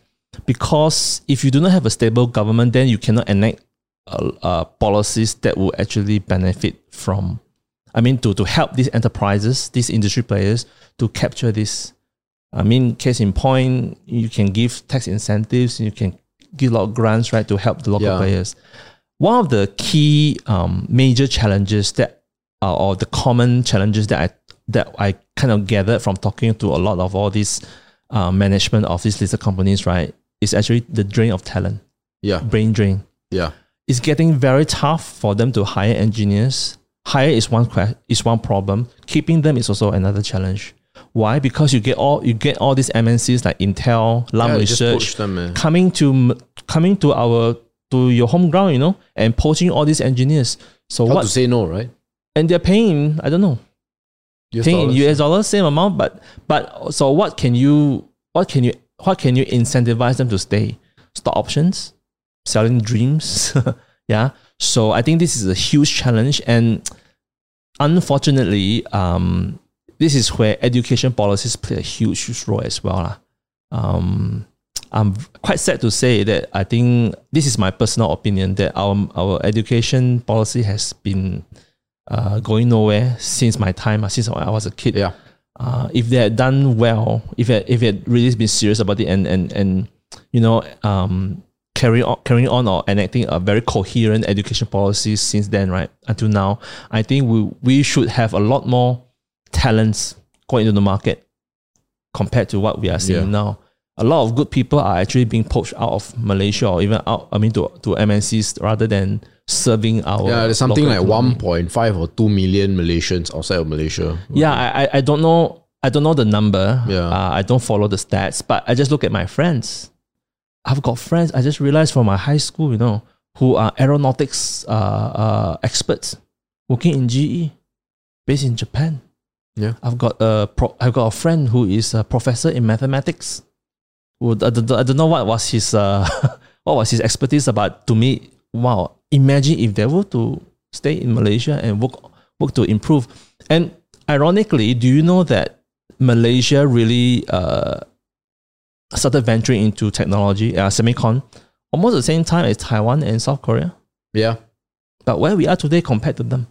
Because if you do not have a stable government, then you cannot enact uh, uh, policies that will actually benefit from, I mean, to, to help these enterprises, these industry players to capture this. I mean, case in point, you can give tax incentives, you can give a lot of grants, right, to help the local Yeah. players. One of the key um, major challenges that, uh, or the common challenges that I that I kind of gathered from talking to a lot of all these uh, management of these listed companies, right, is actually the drain of talent, Yeah. brain drain. Yeah. It's getting very tough for them to hire engineers. Hire is one que- is one problem. Keeping them is also another challenge. Why? Because you get all you get all these MNCs like Intel, Lam Yeah, Research them, coming to coming to our to your home ground, you know, and poaching all these engineers. So How what? to say no, right? and they're paying I don't know US in dollars. US dollars, same amount, but but so what can you what can you what can you incentivize them to stay? Stock options, selling dreams, yeah. So I think this is a huge challenge, and unfortunately, um, this is where education policies play a huge, huge role as well, lah. Um, I'm quite sad to say that I think this is my personal opinion that our our education policy has been uh, going nowhere since my time, uh, since I was a kid. Yeah. Uh, if they had done well, if it, if it had really been serious about it and and and you know um, carrying on carrying on or enacting a very coherent education policy since then, right until now, I think we we should have a lot more talents going into the market compared to what we are seeing Yeah. now. A lot of good people are actually being poached out of Malaysia or even out, I mean, to, to MNCs rather than serving our. Yeah, there's something like economy. 1.5 or 2 million Malaysians outside of Malaysia. Yeah, I, I- I don't know. I don't know the number. Yeah. Uh, I don't follow the stats, but I just look at my friends. I've got friends. I just realized from my high school, you know, who are aeronautics uh, uh, experts working in GE, based in Japan. Yeah. I've got a pro- I've got a friend who is a professor in mathematics. Who, I, don't, I don't know what was his uh, what was his expertise about. To me, wow! Imagine if they were to stay in Malaysia and work work to improve. And ironically, do you know that Malaysia really uh, started venturing into technology, uh, semicon, almost the same time as Taiwan and South Korea? Yeah. But where we are today compared to them.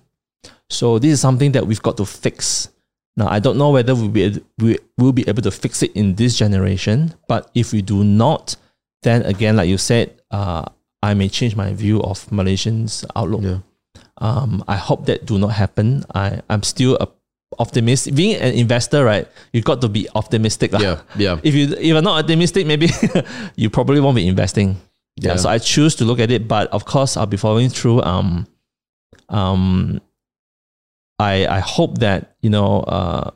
So this is something that we've got to fix. Now I don't know whether we'll be we will be able to fix it in this generation, but if we do not, then again, like you said, uh, I may change my view of Malaysians' outlook. Yeah. Um, I hope that do not happen. I I'm still a optimist. Being an investor, right? You got to be optimistic. lah. Yeah. Yeah. If you if you're not optimistic, maybe you probably won't be investing. Yeah. Yeah. So I choose to look at it, but of course I'll be following through. Um, um, I I hope that you know uh,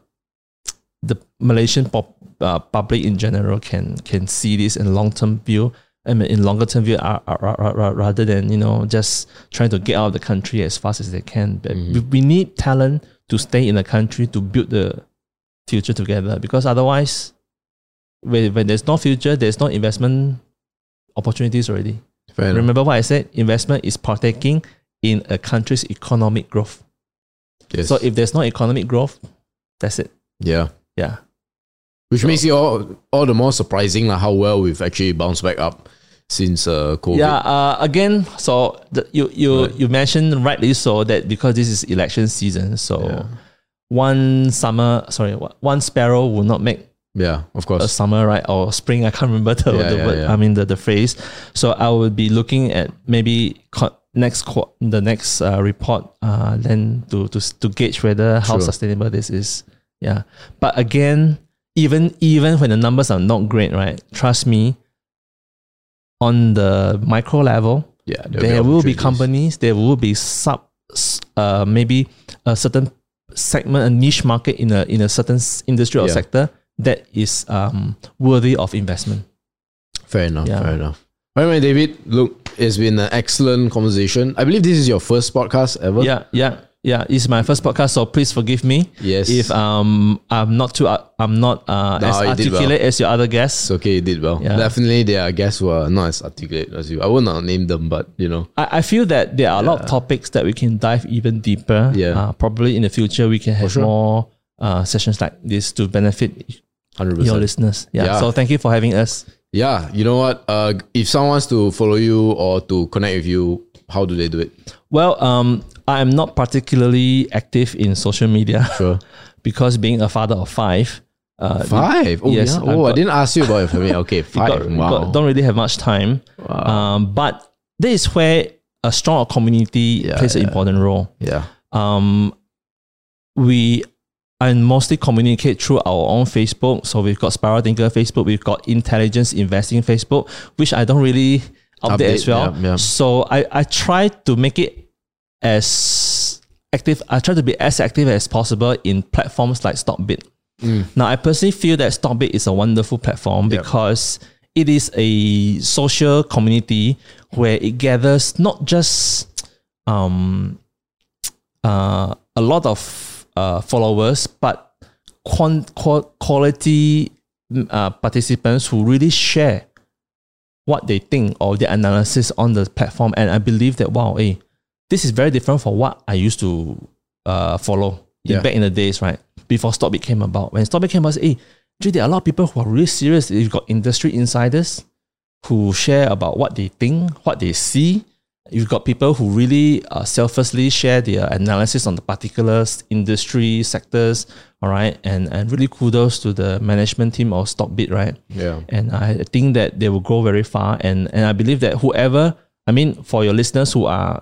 the Malaysian pop, uh, public in general can can see this in long term view. I mean, in longer term view, uh, uh, rather than you know just trying to get out of the country as fast as they can. But we, we need talent to stay in the country to build the future together. Because otherwise, when, when there's no future, there's no investment opportunities already. Remember what I said? Investment is partaking in a country's economic growth. Yes. So if there's no economic growth, that's it. yeah. Yeah. Which makes it all, all the more surprising like, how well we've actually bounced back up since uh, COVID. Yeah. Uh, again, so the, you you Right. you mentioned rightly so that because this is election season, so Yeah. one summer, sorry, one- one sparrow will not make Yeah, of course. a summer, right? Or spring. I can't remember the, Yeah, the yeah, word. yeah. I mean the, the phrase. So I will be looking at maybe co- next qu- the next uh, report, uh, then to to to gauge whether how Sure. sustainable this is. Yeah, but again, even even when the numbers are not great, right? Trust me. On the micro level, Yeah, there will be companies, there will be sub, uh, maybe a certain segment, a niche market in a in a certain industry or Yeah. sector that is um, worthy of investment. Fair enough. Yeah. Fair enough. All right, David. Look, it's been an excellent conversation. I believe this is your first podcast ever. Yeah, yeah, yeah. It's my first podcast, so please forgive me Yes. if um I'm not too uh, I'm not uh, No, as did well. articulate as your other guests. it's okay. You did well. Yeah. Definitely, there are guests who are not as articulate as you. I will not name them, but you know. I, I feel that there are a lot of topics that we can dive even deeper. Yeah. Uh, probably in the future we can have sure. more uh, sessions like this to benefit Hundred your listeners. Yeah. Yeah. So thank you for having us. Yeah. You know what? Uh, if someone wants to follow you or to connect with you, how do they do it? Well, um, I am not particularly active in social media Sure. because being a father of five, uh, Five. Oh, Yes, yeah. Oh, I didn't ask you about your family. Okay, five. got- wow. got- don't really have much time. Wow. Um, but this is where a strong community Yeah, plays an important role. yeah. Um, we I mostly communicate through our own Facebook. So we've got Spiral Thinker Facebook, we've got Intelligence Investing Facebook, which I don't really update, Update, as well. yeah, yeah. So I, I try to make it as active. I try to be as active as possible in platforms like Stockbit. Now, I personally feel that Stockbit is a wonderful platform Yep. because it is a social community where it gathers not just um, uh, a lot of uh, followers, but quality mm, uh, participants who really share what they think or their analysis on the platform. And I believe that, wow, hey, this is very different from what I used to uh, follow in- Yeah. back in the days, right? Before Stockbit came about. When Stockbit came about, hey, actually, there are a lot of people who are really serious. You've got industry insiders who share about what they think, what they see. You've got people who really uh, selflessly share their analysis on the particular industry sectors, all right? And, and really kudos to the management team of Stockbit, right? Yeah. And I think that they will go very far. And, and I believe that whoever, I mean, for your listeners who are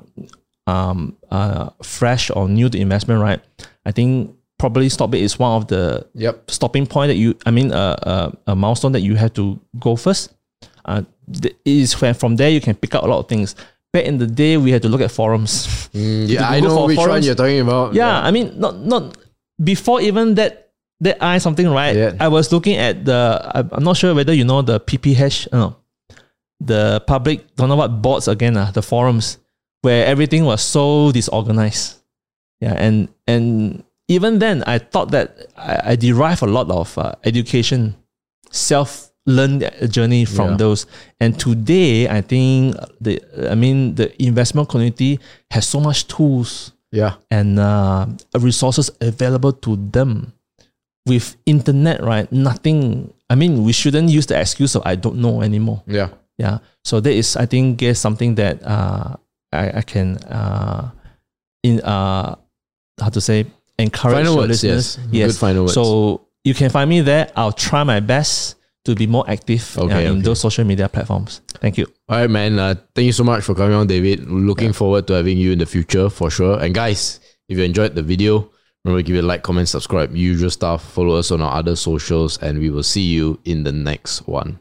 um, uh, fresh or new to investment, right? I think probably Stockbit is one of the Yep. stopping point that you, I mean, uh, uh, a milestone that you have to go first. Uh, th- is when from there you can pick up a lot of things. Back in the day, we had to look at forums. Mm, yeah, I know for which one you're talking about. yeah, I mean, not not before even that that I something right. Yeah. I was looking at the. I'm not sure whether you know the PPH. No, the public don't know what boards again. Uh, the forums where everything was so disorganized. Yeah, and and even then, I thought that I, I derive a lot of uh, education, self learned journey from Yeah. those. And today, I think the I mean the investment community has so much tools Yeah. and uh, resources available to them. With internet, right? Nothing. I mean, we shouldn't use the excuse of I don't know anymore. Yeah. Yeah. So that is, I think, is something that uh, I, I can uh, in uh, how to say encourage Final your words, listeners. yes. Good final words. So you can find me there. I'll try my best to be more active uh, in okay. those social media platforms. Thank you. All right, man. Uh, thank you so much for coming on, David. Looking forward to having you in the future for sure. And guys, if you enjoyed the video, remember to give it a like, comment, subscribe, usual stuff. Follow us on our other socials, and we will see you in the next one.